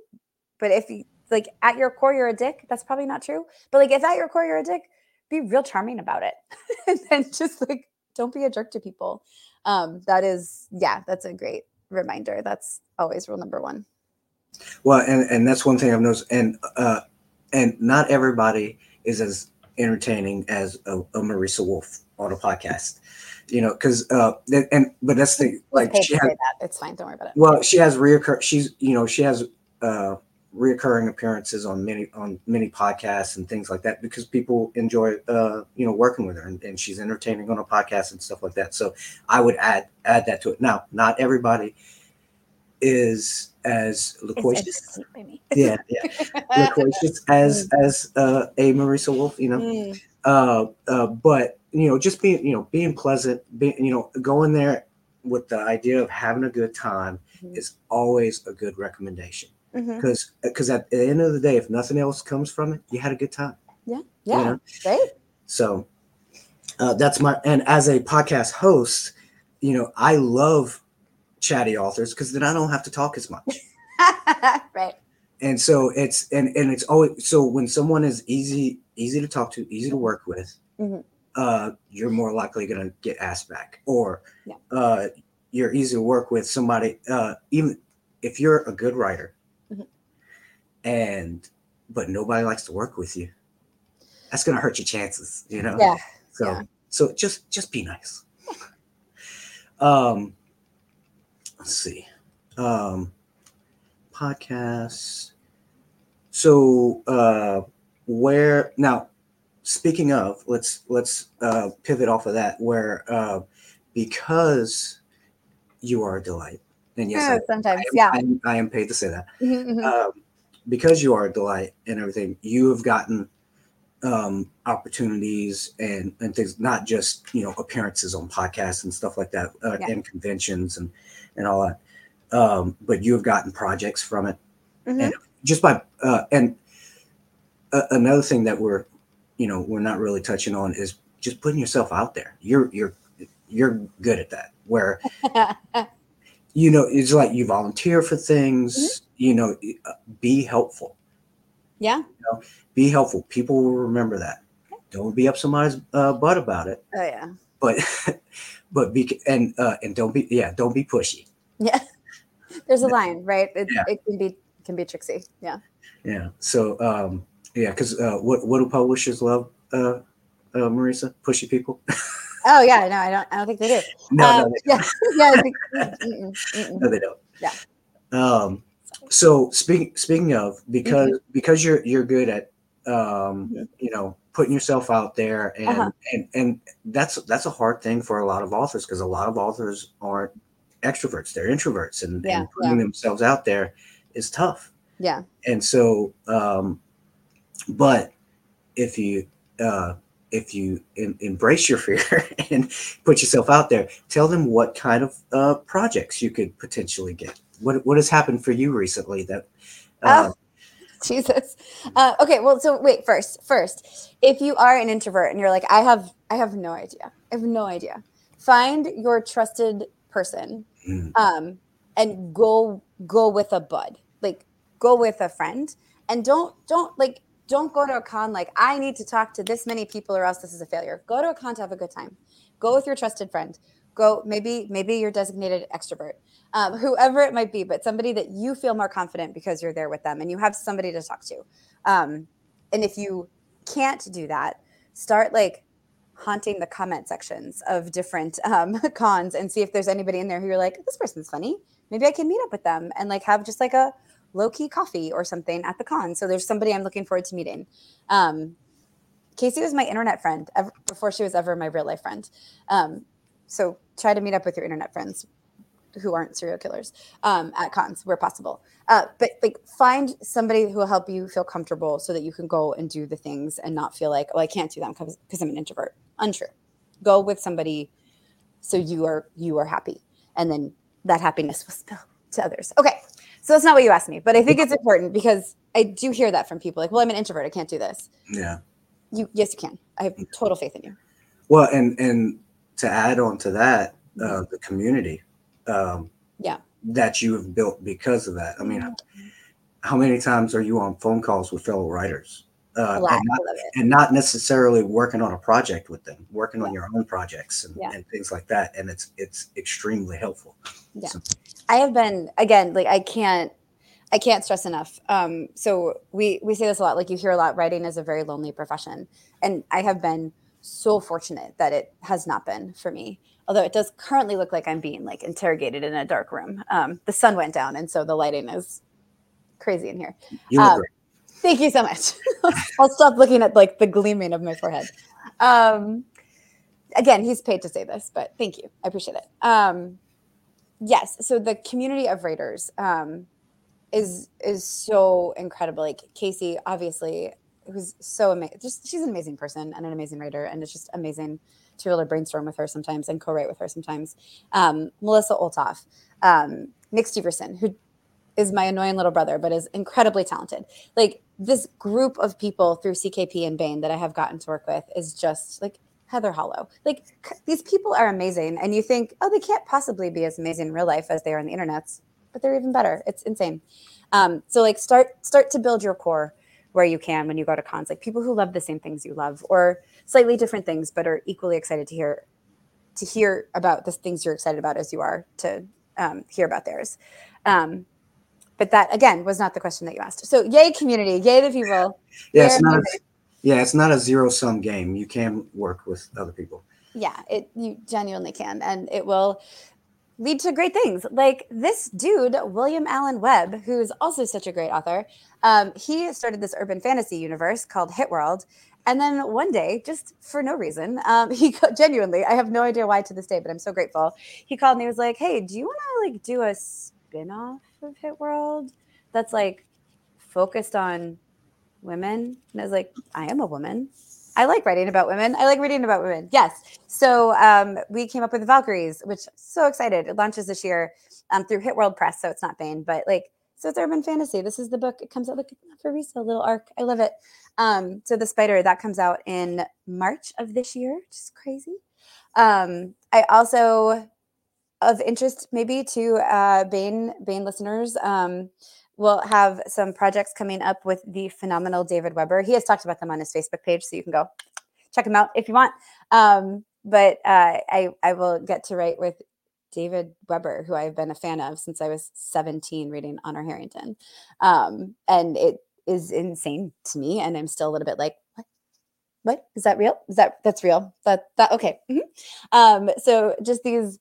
But if you like at your core you're a dick, that's probably not true. But like if at your core you're a dick, be real charming about it. *laughs* and then just like don't be a jerk to people. Um that is yeah, that's a great reminder. That's always rule number 1. Well, and and that's one thing I've noticed and uh and not everybody is as entertaining as a, a Marisa Wolf on a podcast. You know, because uh, and but that's the like she has, it's fine. Don't worry about it. Well, she has reoccur. She's you know she has uh reoccurring appearances on many on many podcasts and things like that because people enjoy uh you know working with her and, and she's entertaining on a podcast and stuff like that so i would add add that to it now not everybody is as loquacious. yeah, yeah, *laughs* loquacious as as uh, a Marisa Wolf, you know. Mm. Uh, uh, but you know, just being you know being pleasant, being you know going there with the idea of having a good time mm-hmm. is always a good recommendation because mm-hmm. because at the end of the day, if nothing else comes from it, you had a good time. Yeah, yeah, you know? right. So uh, that's my and as a podcast host, you know, I love chatty authors because then I don't have to talk as much. *laughs* right. And so it's and and it's always so when someone is easy easy to talk to, easy to work with, mm-hmm. uh, you're more likely going to get asked back, or yeah. uh, you're easy to work with. Somebody, uh, even if you're a good writer. And but nobody likes to work with you, that's going to hurt your chances. You know. Yeah. So yeah. so just just be nice. um let's see. Um, podcasts. So uh, where now? Speaking of, let's let's uh, pivot off of that. Where uh, because you are a delight, and yes, yeah, I, sometimes, I am, yeah, I am, I am, paid to say that. Mm-hmm, mm-hmm. Um, because you are a delight and everything, you have gotten um, opportunities and and things, not just you know appearances on podcasts and stuff like that, uh, yeah. and conventions and and all that. Um, but you have gotten projects from it, mm-hmm. and just by uh, and uh, another thing that we're you know we're not really touching on is just putting yourself out there. You're you're you're good at that. Where *laughs* you know it's like you volunteer for things. Mm-hmm. You know, uh, be helpful. Yeah. You know, be helpful. People will remember that. Don't be up somebody's uh, butt about it. Oh yeah. But *laughs* but be and uh, and don't be yeah don't be pushy. Yeah, *laughs* there's a line, right? It, yeah. it can be it can be tricksy. Yeah. Yeah. So um, yeah, because uh, what what do publishers love, uh, uh, Marisa? Pushy people. *laughs* oh yeah, no, I don't. I don't think they do. No, um, no, they yeah, *laughs* yeah. Mm-mm, mm-mm. No, they don't. Yeah. Um. So speaking speaking of because mm-hmm. because you're you're good at um mm-hmm. you know putting yourself out there and uh-huh. and and that's that's a hard thing for a lot of authors because a lot of authors aren't extroverts they're introverts and, yeah, and putting yeah. themselves out there is tough yeah and so um but if you uh if you em- embrace your fear *laughs* and put yourself out there, tell them what kind of uh, projects you could potentially get. What what has happened for you recently that? Uh, Oh, *laughs* Jesus. Uh, okay. Well, so wait. First, first, if you are an introvert and you're like, I have, I have no idea. I have no idea. Find your trusted person, Mm. um, and go go with a bud. Like, go with a friend, and don't don't like don't go to a con like I need to talk to this many people or else this is a failure. Go to a con to have a good time. Go with your trusted friend. Go maybe maybe your designated extrovert um, whoever it might be, but somebody that you feel more confident because you're there with them and you have somebody to talk to. Um, and if you can't do that, start like haunting the comment sections of different um, *laughs* cons and see if there's anybody in there who you're like, this person's funny. Maybe I can meet up with them and like have just like a low key coffee or something at the con. So there's somebody I'm looking forward to meeting. Um, Kacey was my internet friend ever, before she was ever my real life friend. Um, so try to meet up with your internet friends who aren't serial killers um, at cons where possible. Uh, but like find somebody who will help you feel comfortable so that you can go and do the things and not feel like, oh, I can't do them because I'm an introvert. Untrue. Go with somebody so you are you are happy, and then that happiness will spill *laughs* to others. Okay, so that's not what you asked me, but I think it's important because I do hear that from people. Like, well, I'm an introvert. I can't do this. yeah. You yes, you can. I have total faith in you. Well, and and to add on to that, uh, the community, um, Mm-hmm. Yeah. that you have built because of that. I mean, how many times are you on phone calls with fellow writers, uh, and, not, I love it. and not necessarily working on a project with them, working on your own projects and, Yeah. and things like that, and it's it's extremely helpful. Yeah. So- I have been again, like I can't I can't stress enough. Um, so we we say this a lot, like you hear a lot, writing is a very lonely profession. And I have been so fortunate that it has not been for me. Although it does currently look like I'm being like interrogated in a dark room. Um, the sun went down and so the lighting is crazy in here. You Um. Thank you so much. *laughs* I'll stop looking at like the gleaming of my forehead. Um, again, he's paid to say this, but thank you. I appreciate it. Um, yes. So the community of writers um, is is so incredible. Like Kacey, obviously, who's so amazing. Just she's an amazing person and an amazing writer, and it's just amazing to to brainstorm with her sometimes and co-write with her sometimes. Um, Melissa Olthoff, um, Nick Steverson, who is my annoying little brother, but is incredibly talented. Like this group of people through CKP and Baen that I have gotten to work with is just like Heather Hollow. Like c- these people are amazing, and you think, oh, they can't possibly be as amazing in real life as they are on the internets, but they're even better. It's insane. Um, so like start start to build your core where you can when you go to cons, like people who love the same things you love, or slightly different things, but are equally excited to hear to hear about the things you're excited about as you are to um, hear about theirs. Um, but that again was not the question that you asked. So yay community, yay the people. Yeah, it's not. A, yeah, it's not a zero sum game. You can work with other people. Yeah, it you genuinely can, and it will lead to great things. Like this dude, William Alan Webb, who's also such a great author. Um, he started this urban fantasy universe called Hit World. And then one day, just for no reason, um, *laughs* he co- genuinely, I have no idea why to this day, but I'm so grateful. He called me and he was like, "Hey, do you want to like do a spin-off of Hit World that's like focused on women?" And I was like, "I am a woman. I like writing about women. I like reading about women. Yes. So um, we came up with the Valkyries, which so excited. It launches this year um, through Hit World Press, so it's not Baen, but like so it's urban fantasy. This is the book. It comes out look for resale, little arc. I love it. Um, so the Spider that comes out in March of this year, which is crazy. Um, I also of interest maybe to uh, Baen Baen listeners. Um, we'll have some projects coming up with the phenomenal David Weber. He has talked about them on his Facebook page, so you can go check him out if you want. Um, but uh, I I will get to write with David Weber, who I've been a fan of since I was 17, reading Honor Harrington, um, and it is insane to me, and I'm still a little bit like, what? What is that real? Is that that's real? That that okay? mhm. Um, so just these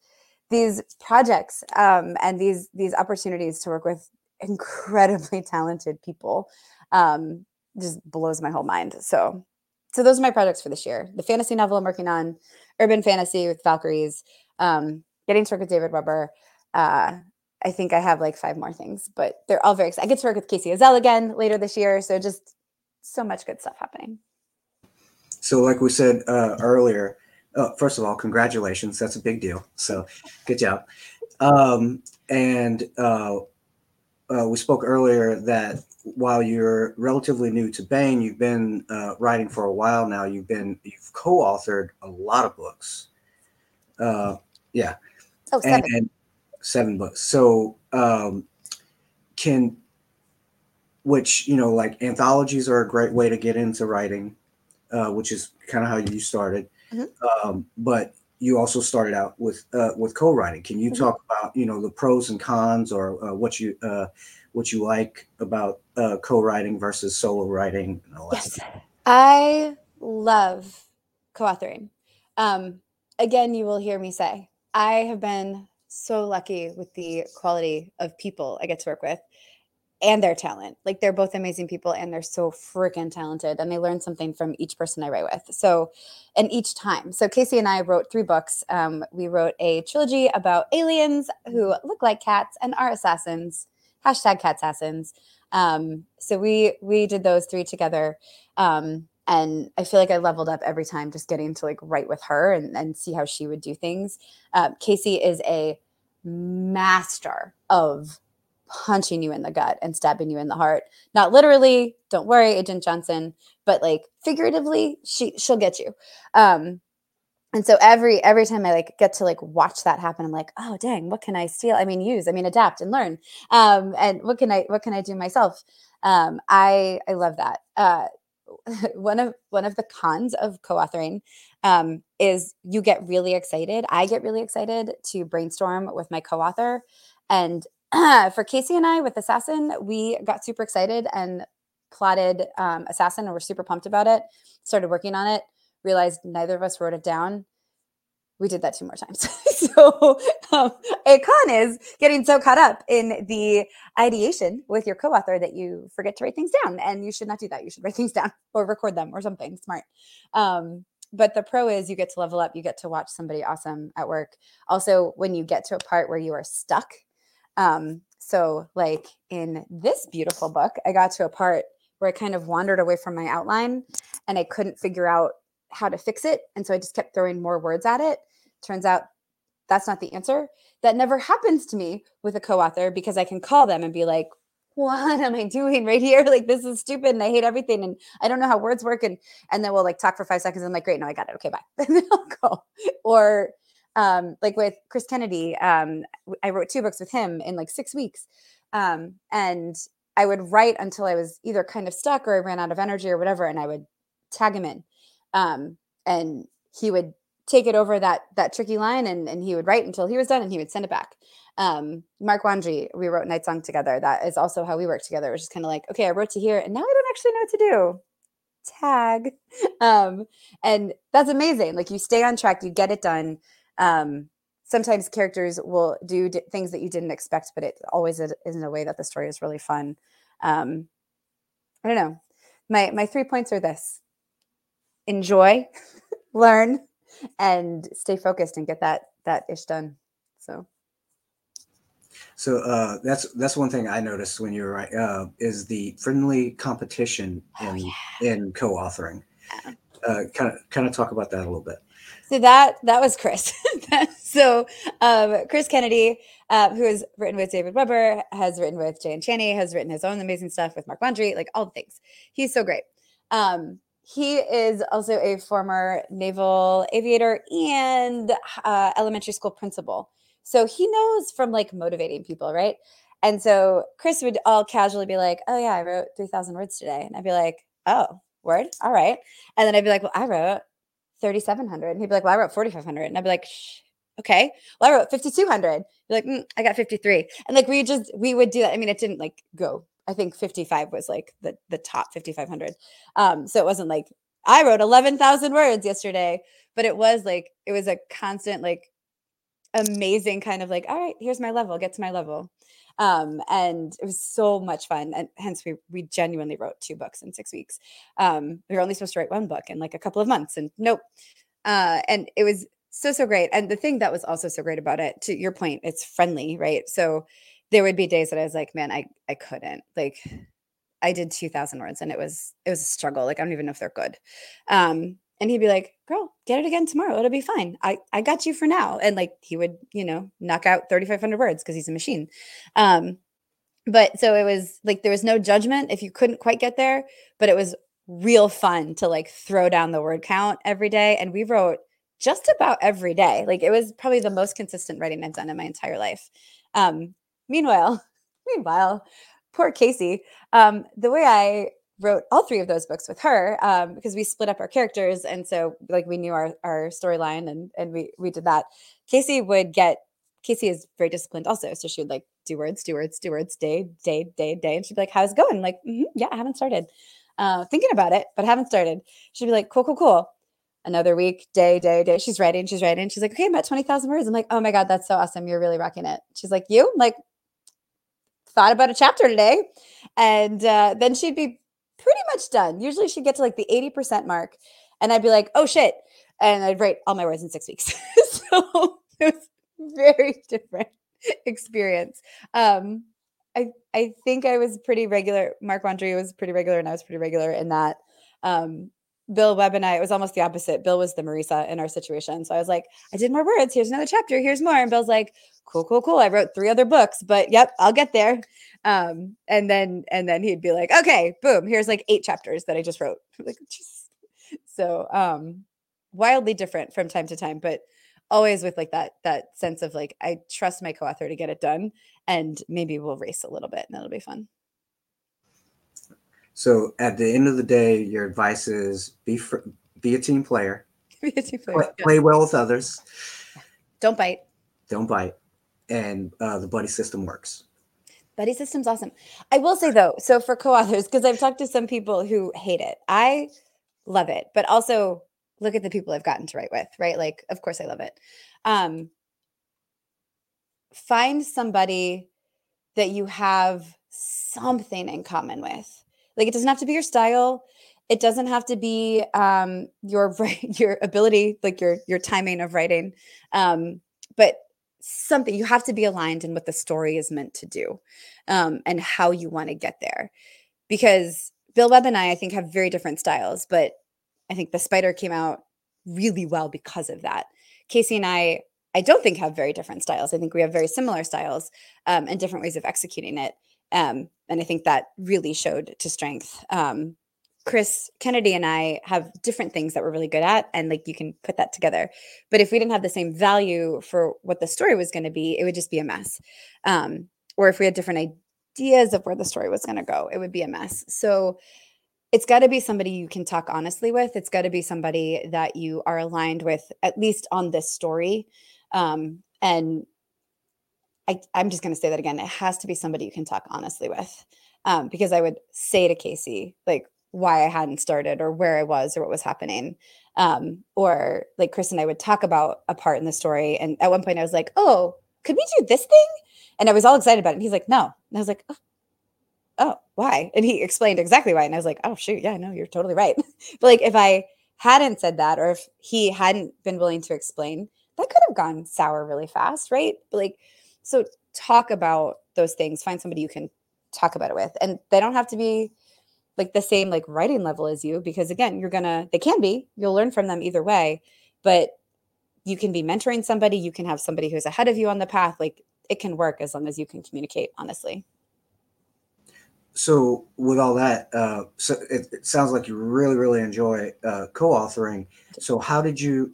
these projects um, and these these opportunities to work with incredibly *laughs* talented people um, just blows my whole mind. So, so those are my projects for this year: the fantasy novel I'm working on, urban fantasy with Valkyries, um, getting to work with David Weber. Uh, I think I have like five more things, but they're all very exciting. I get to work with Kacey Ezell again later this year, so just so much good stuff happening. so like we said uh, earlier, uh, first of all, congratulations. That's a big deal. So good job. Um, and uh, uh, we spoke earlier that while you're relatively new to Baen, you've been uh, writing for a while now. You've been you've co-authored a lot of books. Uh, yeah, Oh, seven. and, and seven books. So um, can which you know like anthologies are a great way to get into writing, uh, which is kind of how you started. Mhm. Um, but you also started out with uh, with co-writing. Can you Mhm. talk about you know the pros and cons or uh, what you uh, what you like about uh, co-writing versus solo writing and all that? Yes. I love co-authoring. Um, again, you will hear me say, I have been so lucky with the quality of people I get to work with and their talent. Like they're both amazing people and they're so freaking talented and they learn something from each person I write with. So, and each time. So Kacey and I wrote three books. Um, we wrote a trilogy about aliens who look like cats and are assassins. Hashtag cat assassins. Um, so we we did those three together. Um, and I feel like I leveled up every time just getting to like write with her and, and see how she would do things. Uh, Kacey is a master of punching you in the gut and stabbing you in the heart. Not literally, don't worry, Agent Johnson, but like figuratively, she she'll get you. Um, and so every every time I like get to like watch that happen, I'm like, oh dang, what can I steal? I mean, use, I mean, adapt and learn. Um, and what can I what can I do myself? Um, I I love that. Uh, *laughs* one of one of the cons of co-authoring um, is you get really excited. I get really excited to brainstorm with my co-author, and *clears throat* for Kacey and I with Assassin, we got super excited and plotted um, Assassin, and we're super pumped about it. Started working on it. Realized neither of us wrote it down. We did that two more times. *laughs* so um, a con is getting so caught up in the ideation with your co-author that you forget to write things down, and you should not do that. You should write things down *laughs* or record them or something smart. Um, but the pro is you get to level up. You get to watch somebody awesome at work. Also, when you get to a part where you are stuck um, so, like in this beautiful book, I got to a part where I kind of wandered away from my outline and I couldn't figure out how to fix it. And so I just kept throwing more words at it. Turns out that's not the answer. That never happens to me with a co author because I can call them and be like, what am I doing right here? *laughs* Like this is stupid and I hate everything and I don't know how words work and and then we'll like talk for five seconds and I'm like, great, no, I got it. Okay, bye. *laughs* And then I'll go. Or um, like with Chris Kennedy, um, I wrote two books with him in like six weeks. Um, and I would write until I was either kind of stuck or I ran out of energy or whatever, and I would tag him in. Um, and he would take it over that that tricky line and, and he would write until he was done and he would send it back. Um, Mark Wandrey, we wrote Night Song together. That is also how we work together. It was just kind of like, okay, I wrote to here and now I don't actually know what to do. Tag. *laughs* Um, and that's amazing. Like you stay on track, you get it done um, sometimes characters will do d- things that you didn't expect, but it always is in a way that the story is really fun. Um, I don't know. My my three points are this: enjoy, *laughs* learn, and stay focused and get that that ish done. So So uh, that's that's one thing I noticed when you were right uh, is the friendly competition Oh, in yeah. in co-authoring. Yeah. Uh, kind of kind of talk about that a little bit. So that that was Chris. *laughs* so um, Chris Kennedy, uh, who has written with David Weber, has written with J.N. Chaney, has written his own amazing stuff with Mark Wandrey, like all the things. He's so great. Um, he is also a former naval aviator and uh, elementary school principal. So he knows from like motivating people, right? And so Chris would all casually be like, "Oh yeah, I wrote three thousand words today," and I'd be like, "Oh, word, all right." And then I'd be like, "Well, I wrote 3,700. And he'd be like, well, I wrote 4,500. And I'd be like, okay. Well, I wrote 5,200. You're like, mm, I got 53. And like, we just, we would do that. I mean, it didn't like go, I think 55 was like the, the top 5,500. Um, so it wasn't like I wrote 11,000 words yesterday, but it was like, it was a constant, like amazing kind of like, all right, here's my level, get to my level. Um, and it was so much fun. And hence we we genuinely wrote two books in six weeks. Um, we were only supposed to write one book in like a couple of months, and nope. Uh, and it was so so great. And the thing that was also so great about it, to your point, it's friendly, right? So there would be days that I was like, man, I I couldn't. Like I did 2000 words and it was it was a struggle. Like I don't even know if they're good. Um and he'd be like, "Girl, get it again tomorrow. It'll be fine. I I got you for now." And like he would, you know, knock out 3500 words because he's a machine. Um but so it was like there was no judgment if you couldn't quite get there, but it was real fun to like throw down the word count every day and we wrote just about every day. Like it was probably the most consistent writing I've done in my entire life. Um meanwhile, *laughs* meanwhile, poor Kacey, um the way I wrote all three of those books with her um, because we split up our characters and so like we knew our, our storyline and and we we did that. Kacey would get Kacey is very disciplined also so she would like do words do words do words day day day day and she'd be like how's it going? Like mm-hmm, yeah i haven't started. Uh, thinking about it but I haven't started. She'd be like cool cool cool. Another week day day day she's writing she's writing she's like okay i'm at 20000 words. I'm like oh my god that's so awesome you're really rocking it. She's like you? I'm like thought about a chapter today. And uh, then she'd be pretty much done. Usually she'd get to like the 80% mark and I'd be like, oh shit. And I'd write all my words in six weeks. *laughs* so it was very different experience. Um, I, I think I was pretty regular. Mark Wandrey was pretty regular and I was pretty regular in that. Um, Bill Webb and I, it was almost the opposite. Bill was the Marisa in our situation. So I was like, I did more words. Here's another chapter. Here's more. And Bill's like, cool, cool, cool. I wrote three other books, but yep, I'll get there. Um, and then and then he'd be like, okay, boom, here's like eight chapters that I just wrote. *laughs* like, so um wildly different from time to time, but always with like that that sense of like I trust my co-author to get it done, and maybe we'll race a little bit, and that'll be fun. So at the end of the day, your advice is be fr- be a team player. *laughs* be a team player. Play, play well with others. Don't bite. Don't bite, and uh, the buddy system works. Buddy system's awesome. I will say though, so for co-authors, because I've talked to some people who hate it. I love it, but also look at the people I've gotten to write with, right? Like, of course I love it. Um, find somebody that you have something in common with. Like it doesn't have to be your style. It doesn't have to be um, your *laughs* your ability, like your your timing of writing. Um, but something you have to be aligned in what the story is meant to do um, and how you want to get there because bill webb and i i think have very different styles but i think the spider came out really well because of that Kacey and i i don't think have very different styles i think we have very similar styles um, and different ways of executing it um, and i think that really showed to strength um, Chris Kennedy and I have different things that we're really good at, and like you can put that together. But if we didn't have the same value for what the story was going to be, it would just be a mess. Um, or if we had different ideas of where the story was going to go, it would be a mess. So it's got to be somebody you can talk honestly with. It's got to be somebody that you are aligned with, at least on this story. Um, and I, I'm just going to say that again. It has to be somebody you can talk honestly with. Um, because I would say to Kacey, like, why I hadn't started or where I was or what was happening. Um, or like Chris and I would talk about a part in the story. And at one point I was like, oh, could we do this thing? And I was all excited about it. And he's like, no. And I was like, oh, oh why? And he explained exactly why. And I was like, oh, shoot. Yeah, no, you're totally right. *laughs* but like if I hadn't said that or if he hadn't been willing to explain, that could have gone sour really fast. Right. But like, so talk about those things, find somebody you can talk about it with. And they don't have to be like the same like writing level as you because again you're gonna they can be you'll learn from them either way but you can be mentoring somebody you can have somebody who's ahead of you on the path like it can work as long as you can communicate honestly. So with all that uh so it, it sounds like you really really enjoy uh co-authoring. So how did you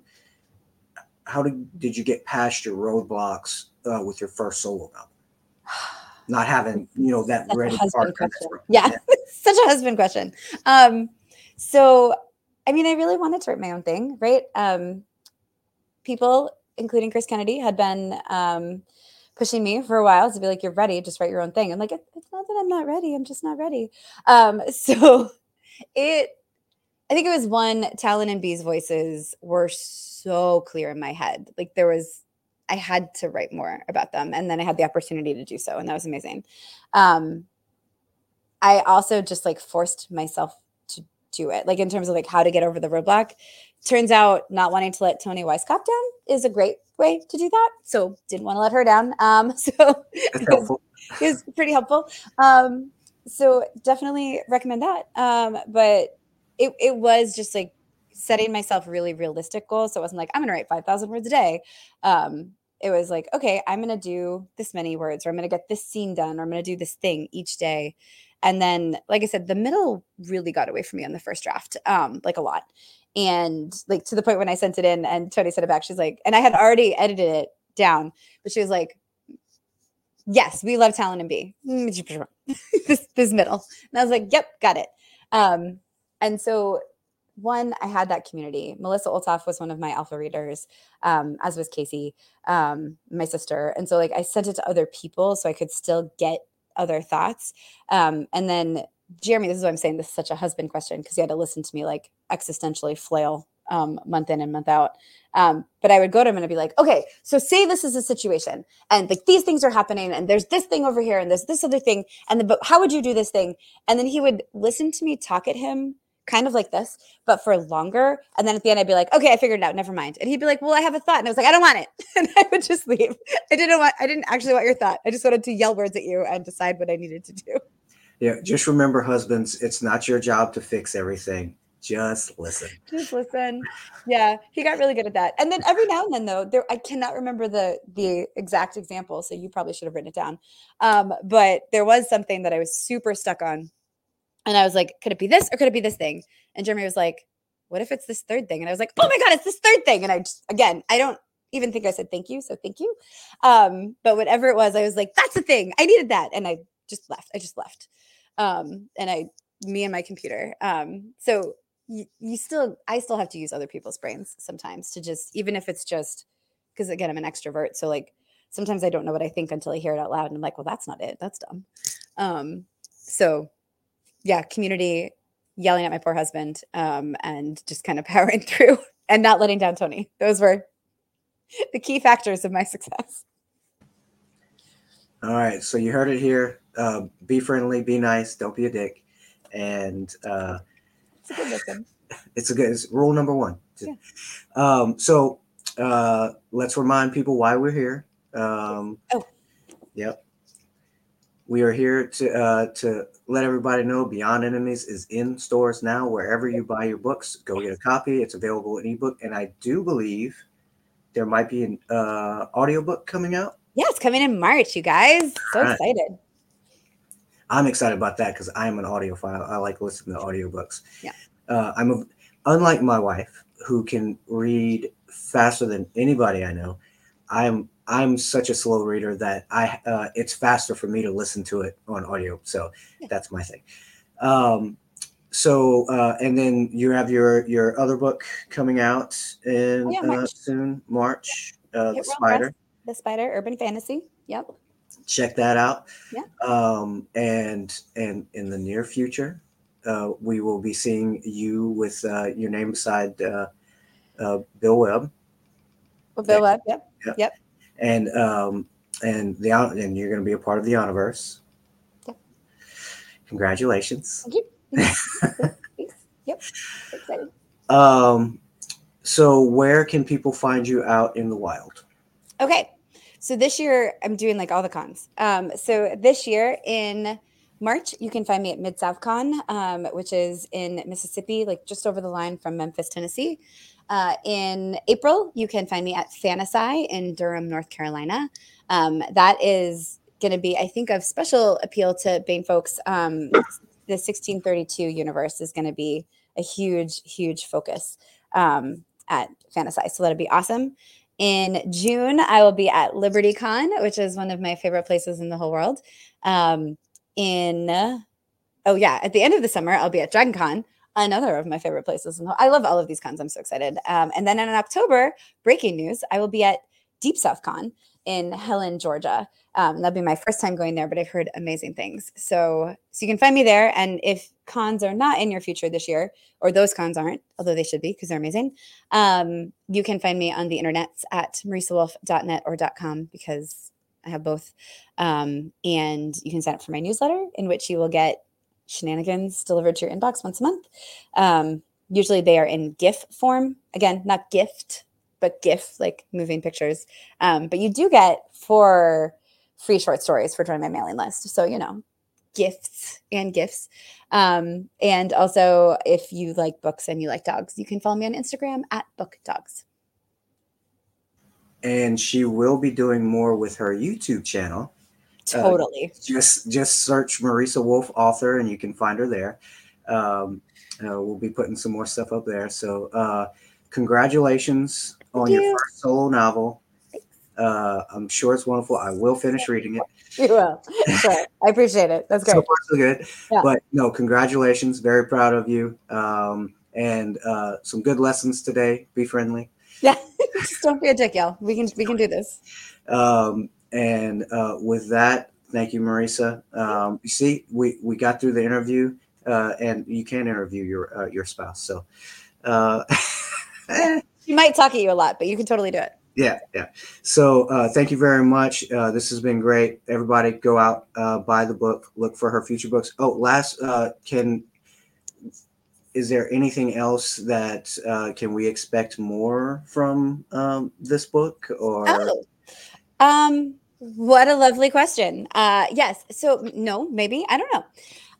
how did, did you get past your roadblocks uh, with your first solo album *sighs* not having you know that Such ready part. Yeah, yeah. *laughs* such a husband question. Um, so I mean, I really wanted to write my own thing, right? Um, people, including Chris Kennedy, had been um, pushing me for a while to be like, "You're ready, just write your own thing." I'm like, "It's not that I'm not ready. I'm just not ready." Um, *laughs* so it, I think it was one. Talon and Bee's voices were so clear in my head. Like there was I had to write more about them. And then I had the opportunity to do so. And that was amazing. Um, I also just like forced myself to do it, like in terms of like how to get over the roadblock. Turns out not wanting to let Toni Weisskopf down is a great way to do that. So didn't want to let her down. Um, *laughs* so it was, it was, pretty helpful. Um, so definitely recommend that. Um, but it, it was just like setting myself really realistic goals. So it wasn't like I'm going to write 5,000 words a day. Um, it was like, okay, I'm going to do this many words, or I'm going to get this scene done, or I'm going to do this thing each day. And then, like I said, the middle really got away from me on the first draft, um, like a lot. And like to the point when I sent it in and Toni sent it back, she's like, and I had already edited it down, but she was like, yes, we love Talon and Bee. *laughs* this, this middle. And I was like, yep, got it. Um, and so one, I had that community. Melissa Olthoff was one of my alpha readers, um, as was Kacey, um, my sister. And so like I sent it to other people so I could still get other thoughts. Um, and then Jeremy, this is what I'm saying. This is such a husband question because he had to listen to me like existentially flail um, month in and month out. Um, but I would go to him and I'd be like, okay, so say this is a situation and like these things are happening and there's this thing over here and there's this other thing. And the, but how would you do this thing? And then he would listen to me talk at him kind of like this, but for longer. And then at the end, I'd be like, okay, I figured it out. Never mind. And he'd be like, well, I have a thought. And I was like, I don't want it. *laughs* And I would just leave. I didn't want, I didn't actually want your thought. I just wanted to yell words at you and decide what I needed to do. Yeah. Just remember, husbands, it's not your job to fix everything. Just listen. Just listen. Yeah, he got really good at that. And then every now and then, though, there I cannot remember the the exact example, so you probably should have written it down. Um, but there was something that I was super stuck on, and I was like, could it be this or could it be this thing? And Jeremy was like, what if it's this third thing? And I was like, oh my god, it's this third thing. And I just again, I don't even think I said thank you, so thank you. Um, but whatever it was, I was like, that's the thing. I needed that, and I just left. I just left. Um, and I, me and my computer. Um, so you, you still i still have to use other people's brains sometimes to just even if it's just because again i'm an extrovert so like sometimes i don't know what i think until i hear it out loud and i'm like well that's not it that's dumb um so yeah community yelling at my poor husband um and just kind of *laughs* powering through and not letting down Toni those were *laughs* the key factors of my success all right so you heard it here uh, be friendly be nice don't be a dick and uh it's a good listen. *laughs* It's a good it's rule number one. Yeah. Um, so uh, let's remind people why we're here. Um, oh, yep. We are here to uh, to let everybody know Beyond Enemies is in stores now. Wherever you buy your books, go get a copy. It's available in ebook, and I do believe there might be an uh, audiobook coming out. Yeah, it's coming in March, you guys. So right. excited. I'm excited about that because I'm an audiophile. I like listening to audiobooks. Yeah. Uh, I'm a, unlike my wife who can read faster than anybody I know. I'm I'm such a slow reader that I uh, it's faster for me to listen to it on audio. So yeah. that's my thing. Um, so uh, and then you have your your other book coming out in yeah, March. Uh, soon, March. Uh, the Spider. The Spider, Urban Fantasy. Yep check that out. Yeah. Um, and and in the near future, uh, we will be seeing you with uh, your name beside uh, uh Bill Webb. Well, Bill Webb. Yep. Yep. yep. And um, and the and you're going to be a part of the Universe. Yep. Congratulations. Thank you. Thanks. *laughs* Yep. Excited. Um. So, where can people find you out in the wild? Okay. So this year I'm doing like all the cons. Um, so this year in March, you can find me at Mid South Con, um, which is in Mississippi, like just over the line from Memphis, Tennessee. Uh, in April, you can find me at FantaSci in Durham, North Carolina. Um, that is going to be, I think, of special appeal to Baen folks. Um, the 1632 universe is going to be a huge, huge focus um, at FantaSci. So that'll be awesome. In June, I will be at Liberty Con, which is one of my favorite places in the whole world. Um, in oh yeah, at the end of the summer, I'll be at Dragon Con, another of my favorite places. I love all of these cons. I'm so excited. Um, and then in October, breaking news, I will be at Deep South Con in Helen, Georgia. Um, that'll be my first time going there, but I've heard amazing things. So, so you can find me there. And if cons are not in your future this year, or those cons aren't, although they should be because they're amazing, um, you can find me on the internet at marisawolf.net or .com because I have both. Um, and you can sign up for my newsletter, in which you will get shenanigans delivered to your inbox once a month. Um, usually they are in GIF form. Again, not gift but GIF, like moving pictures. Um, but you do get four free short stories for joining my mailing list. So, you know, gifts and gifts. Um, and also, if you like books and you like dogs, you can follow me on Instagram at Book Dogs. And she will be doing more with her YouTube channel. Uh, totally. Uh, just just search Marisa Wolf author, and you can find her there. Um, uh, we'll be putting some more stuff up there. So, uh, congratulations Thank on you. your first solo novel. Uh, I'm sure it's wonderful. I will finish reading it. *laughs* You will. Sure. I appreciate it. That's *laughs* great. So far, so good. Yeah. But no, congratulations. Very proud of you. Um, and uh, some good lessons today. Be friendly. Yeah. *laughs* Just don't be a dick, y'all. We can we can do this. Um, and uh, with that, thank you, Marisa. Um, you see, we we got through the interview, uh, and you can interview your uh, your spouse. So. Uh, *laughs* she might talk at you a lot, but you can totally do it. Yeah, yeah. So uh, thank you very much. Uh, this has been great. Everybody, go out, uh, buy the book, look for her future books. Oh, last, uh, can is there anything else that uh, can we expect more from um, this book? Or oh. Um, what a lovely question. Uh, yes. So no, maybe I don't know.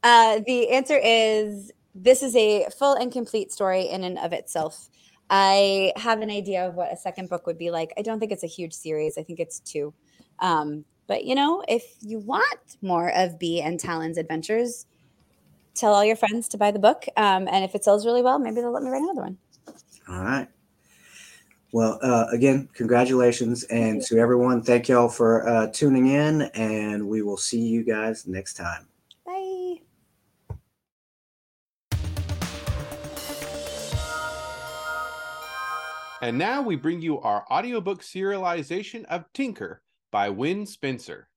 Uh, the answer is this is a full and complete story in and of itself. I have an idea of what a second book would be like. I don't think it's a huge series. I think it's two. Um, but you know, if you want more of Bee and Talon's adventures, tell all your friends to buy the book. Um, and if it sells really well, maybe they'll let me write another one. All right. Well, uh, again, congratulations. And to everyone, thank y'all for uh, tuning in. And we will see you guys next time. Bye. And now we bring you our audiobook serialization of Tinker by Wen Spencer.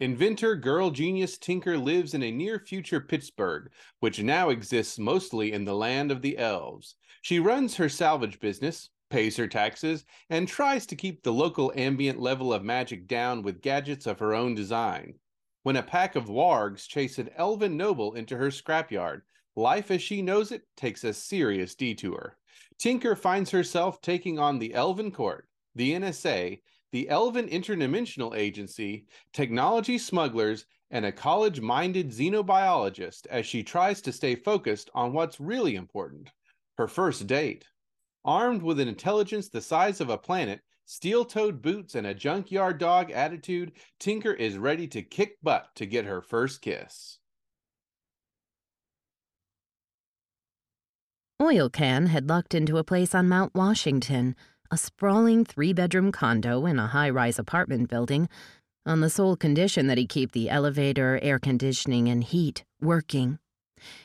Inventor girl genius Tinker lives in a near future Pittsburgh, which now exists mostly in the land of the elves. She runs her salvage business, pays her taxes, and tries to keep the local ambient level of magic down with gadgets of her own design. When a pack of wargs chase an elven noble into her scrapyard, life as she knows it takes a serious detour. Tinker finds herself taking on the Elven Court, the NSA, the Elven Interdimensional Agency, technology smugglers, and a college minded xenobiologist as she tries to stay focused on what's really important her first date. Armed with an intelligence the size of a planet, steel toed boots, and a junkyard dog attitude, Tinker is ready to kick butt to get her first kiss. Oil Can had lucked into a place on Mount Washington, a sprawling three bedroom condo in a high rise apartment building, on the sole condition that he keep the elevator, air conditioning, and heat working.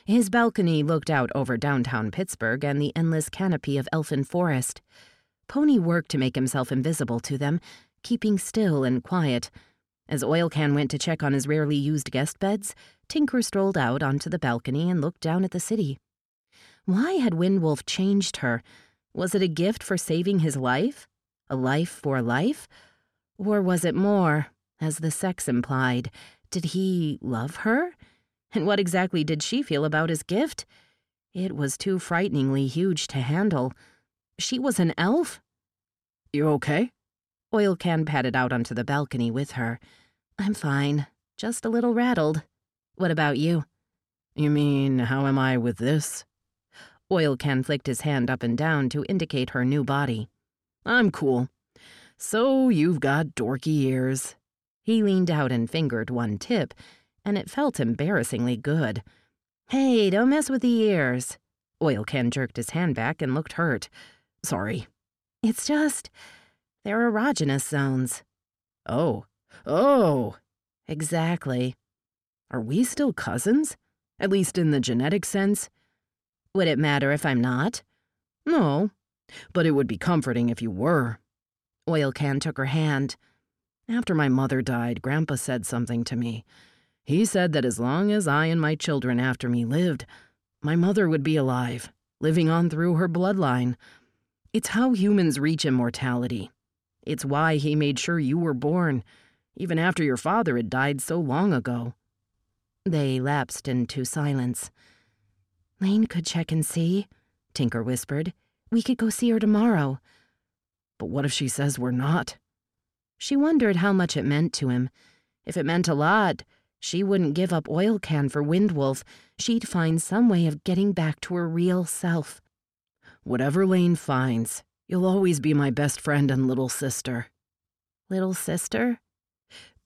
His balcony looked out over downtown Pittsburgh and the endless canopy of elfin forest. Pony worked to make himself invisible to them, keeping still and quiet. As Oil Can went to check on his rarely used guest beds, Tinker strolled out onto the balcony and looked down at the city. Why had Windwolf changed her? Was it a gift for saving his life? A life for a life? Or was it more, as the sex implied? Did he love her? And what exactly did she feel about his gift? It was too frighteningly huge to handle. She was an elf? You okay? Oil Can padded out onto the balcony with her. I'm fine, just a little rattled. What about you? You mean, how am I with this? Oil Can flicked his hand up and down to indicate her new body. I'm cool. So you've got dorky ears. He leaned out and fingered one tip, and it felt embarrassingly good. Hey, don't mess with the ears. Oil Can jerked his hand back and looked hurt. Sorry. It's just. they're erogenous zones. Oh. Oh! Exactly. Are we still cousins? At least in the genetic sense? Would it matter if I'm not? No, but it would be comforting if you were. Oil Can took her hand. After my mother died, Grandpa said something to me. He said that as long as I and my children after me lived, my mother would be alive, living on through her bloodline. It's how humans reach immortality. It's why he made sure you were born, even after your father had died so long ago. They lapsed into silence. Lane could check and see, Tinker whispered. We could go see her tomorrow. But what if she says we're not? She wondered how much it meant to him. If it meant a lot, She wouldn't give up Oil Can for Windwolf. She'd find some way of getting back to her real self. Whatever Lane finds, you'll always be my best friend and little sister. Little sister?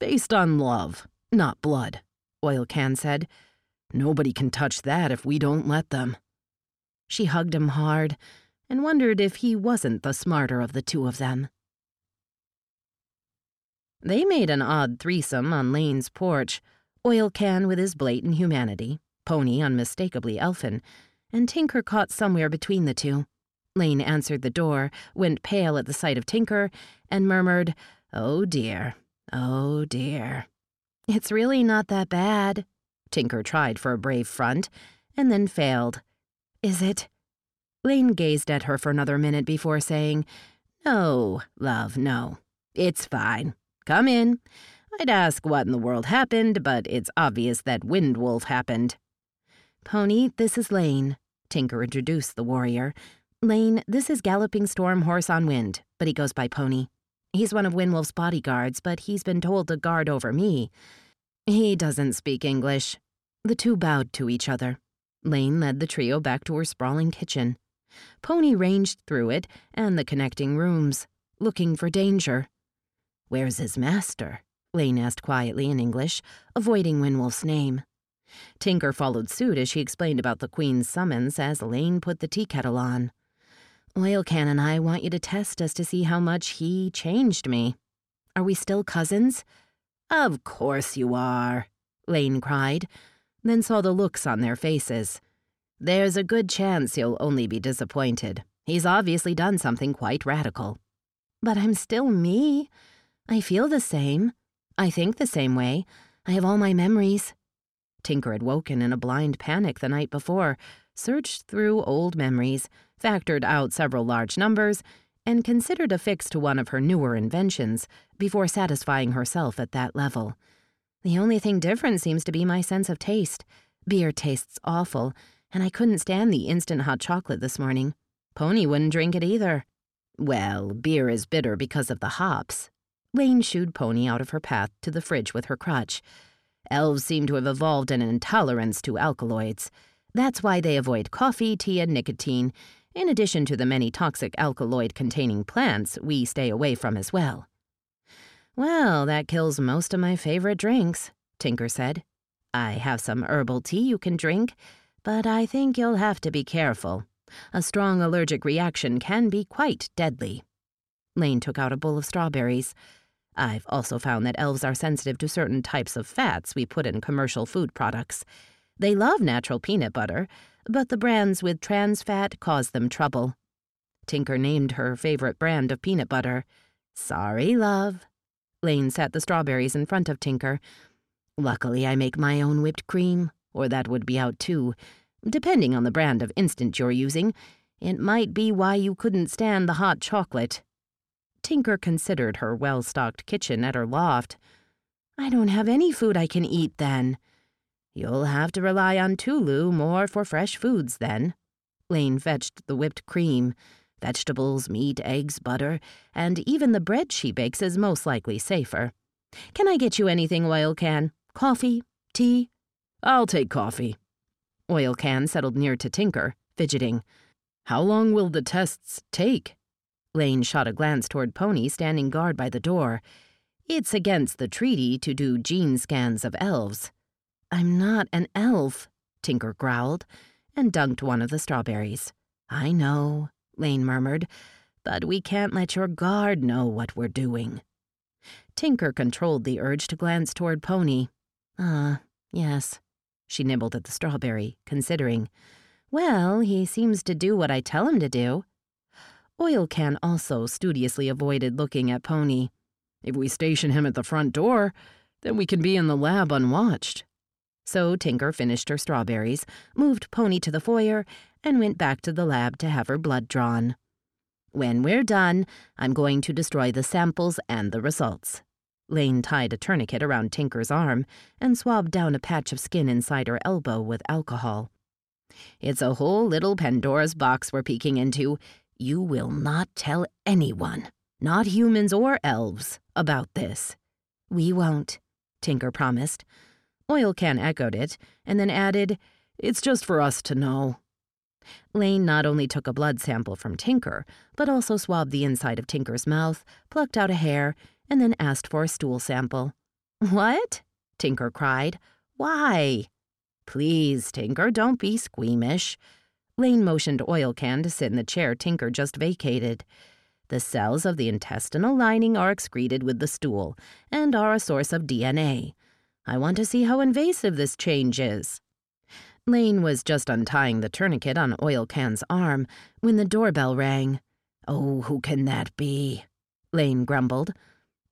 Based on love, not blood, Oil Can said. Nobody can touch that if we don't let them. She hugged him hard and wondered if he wasn't the smarter of the two of them. They made an odd threesome on Lane's porch Oil Can with his blatant humanity, Pony unmistakably elfin, and Tinker caught somewhere between the two. Lain answered the door, went pale at the sight of Tinker, and murmured, Oh dear, oh dear. It's really not that bad. Tinker tried for a brave front, and then failed. Is it? Lain gazed at her for another minute before saying, No, love, no. It's fine. Come in. I'd ask what in the world happened, but it's obvious that Windwolf happened. Pony, this is Lain, Tinker introduced the warrior. Lain, this is Galloping Storm Horse on Wind, but he goes by Pony. He's one of Windwolf's bodyguards, but he's been told to guard over me. He doesn't speak English. The two bowed to each other. Lain led the trio back to her sprawling kitchen. Pony ranged through it and the connecting rooms, looking for danger. Where's his master? Lain asked quietly in English, avoiding Windwolf's name. Tinker followed suit as she explained about the Queen's summons as Lain put the tea kettle on. Oil Can and I want you to test us to see how much he changed me. Are we still cousins? Of course you are, Lain cried, then saw the looks on their faces. There's a good chance he'll only be disappointed. He's obviously done something quite radical. But I'm still me. I feel the same. I think the same way. I have all my memories. Tinker had woken in a blind panic the night before, searched through old memories, factored out several large numbers, and considered a fix to one of her newer inventions before satisfying herself at that level. The only thing different seems to be my sense of taste. Beer tastes awful, and I couldn't stand the instant hot chocolate this morning. Pony wouldn't drink it either. Well, beer is bitter because of the hops. Lain shooed Pony out of her path to the fridge with her crutch. Elves seem to have evolved an intolerance to alkaloids. That's why they avoid coffee, tea, and nicotine, in addition to the many toxic alkaloid containing plants we stay away from as well. Well, that kills most of my favorite drinks, Tinker said. I have some herbal tea you can drink, but I think you'll have to be careful. A strong allergic reaction can be quite deadly. Lain took out a bowl of strawberries. I've also found that elves are sensitive to certain types of fats we put in commercial food products. They love natural peanut butter, but the brands with trans fat cause them trouble. Tinker named her favorite brand of peanut butter. Sorry, love. Lain set the strawberries in front of Tinker. Luckily, I make my own whipped cream, or that would be out too. Depending on the brand of instant you're using, it might be why you couldn't stand the hot chocolate. Tinker considered her well stocked kitchen at her loft. I don't have any food I can eat then. You'll have to rely on Tooloo more for fresh foods then. Lain fetched the whipped cream. Vegetables, meat, eggs, butter, and even the bread she bakes is most likely safer. Can I get you anything, Oil Can? Coffee? Tea? I'll take coffee. Oil Can settled near to Tinker, fidgeting. How long will the tests take? Lain shot a glance toward Pony standing guard by the door. It's against the treaty to do gene scans of elves. I'm not an elf, Tinker growled, and dunked one of the strawberries. I know, Lain murmured, but we can't let your guard know what we're doing. Tinker controlled the urge to glance toward Pony. Ah, uh, yes. She nibbled at the strawberry, considering. Well, he seems to do what I tell him to do. Oil Can also studiously avoided looking at Pony. If we station him at the front door, then we can be in the lab unwatched. So Tinker finished her strawberries, moved Pony to the foyer, and went back to the lab to have her blood drawn. When we're done, I'm going to destroy the samples and the results. Lain tied a tourniquet around Tinker's arm and swabbed down a patch of skin inside her elbow with alcohol. It's a whole little Pandora's box we're peeking into. You will not tell anyone, not humans or elves, about this. We won't, Tinker promised. Oil Can echoed it and then added, It's just for us to know. Lain not only took a blood sample from Tinker, but also swabbed the inside of Tinker's mouth, plucked out a hair, and then asked for a stool sample. What? Tinker cried. Why? Please, Tinker, don't be squeamish. Lain motioned Oil Can to sit in the chair Tinker just vacated. The cells of the intestinal lining are excreted with the stool and are a source of DNA. I want to see how invasive this change is. Lain was just untying the tourniquet on Oil Can's arm when the doorbell rang. Oh, who can that be? Lain grumbled.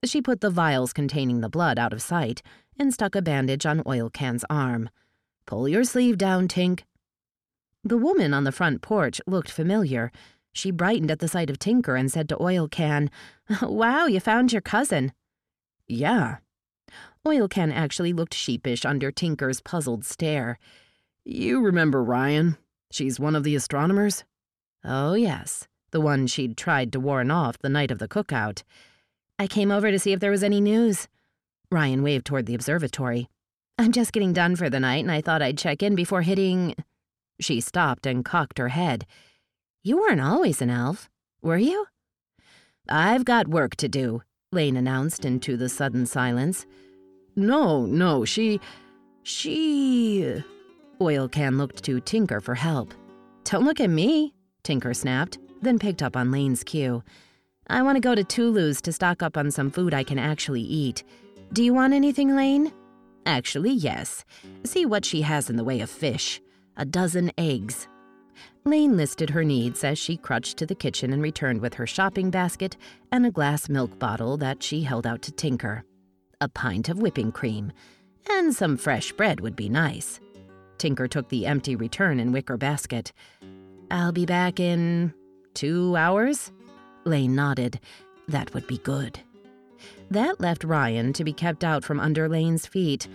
She put the vials containing the blood out of sight and stuck a bandage on Oil Can's arm. Pull your sleeve down, Tink. The woman on the front porch looked familiar. She brightened at the sight of Tinker and said to Oil Can, *laughs* Wow, you found your cousin. Yeah. Oil Can actually looked sheepish under Tinker's puzzled stare. You remember Ryan? She's one of the astronomers? Oh, yes, the one she'd tried to warn off the night of the cookout. I came over to see if there was any news. Ryan waved toward the observatory. I'm just getting done for the night, and I thought I'd check in before hitting. She stopped and cocked her head. You weren't always an elf, were you? I've got work to do, Lain announced into the sudden silence. No, no, she. she. Oil Can looked to Tinker for help. Don't look at me, Tinker snapped, then picked up on Lain's cue. I want to go to Tooloo's to stock up on some food I can actually eat. Do you want anything, Lain? Actually, yes. See what she has in the way of fish. A dozen eggs. Lain listed her needs as she crutched to the kitchen and returned with her shopping basket and a glass milk bottle that she held out to Tinker. A pint of whipping cream. And some fresh bread would be nice. Tinker took the empty return and wicker basket. I'll be back in two hours? Lain nodded. That would be good. That left Ryan to be kept out from under Lain's feet.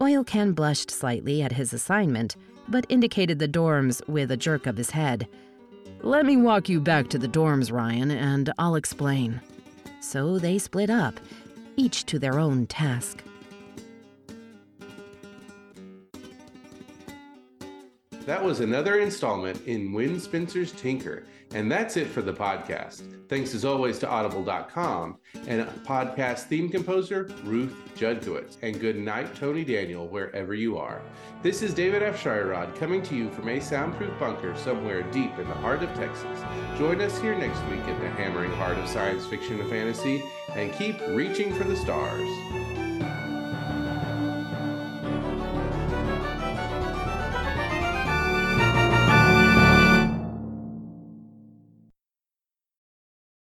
Oil Can blushed slightly at his assignment, but indicated the dorms with a jerk of his head. Let me walk you back to the dorms, Ryan, and I'll explain. So they split up, each to their own task. That was another installment in Wen Spencer's Tinker. And that's it for the podcast. Thanks as always to audible.com and podcast theme composer Ruth Judkowitz. And good night, Tony Daniel, wherever you are. This is David Afsharirad coming to you from a soundproof bunker somewhere deep in the heart of Texas. Join us here next week at the hammering heart of science fiction and fantasy and keep reaching for the stars.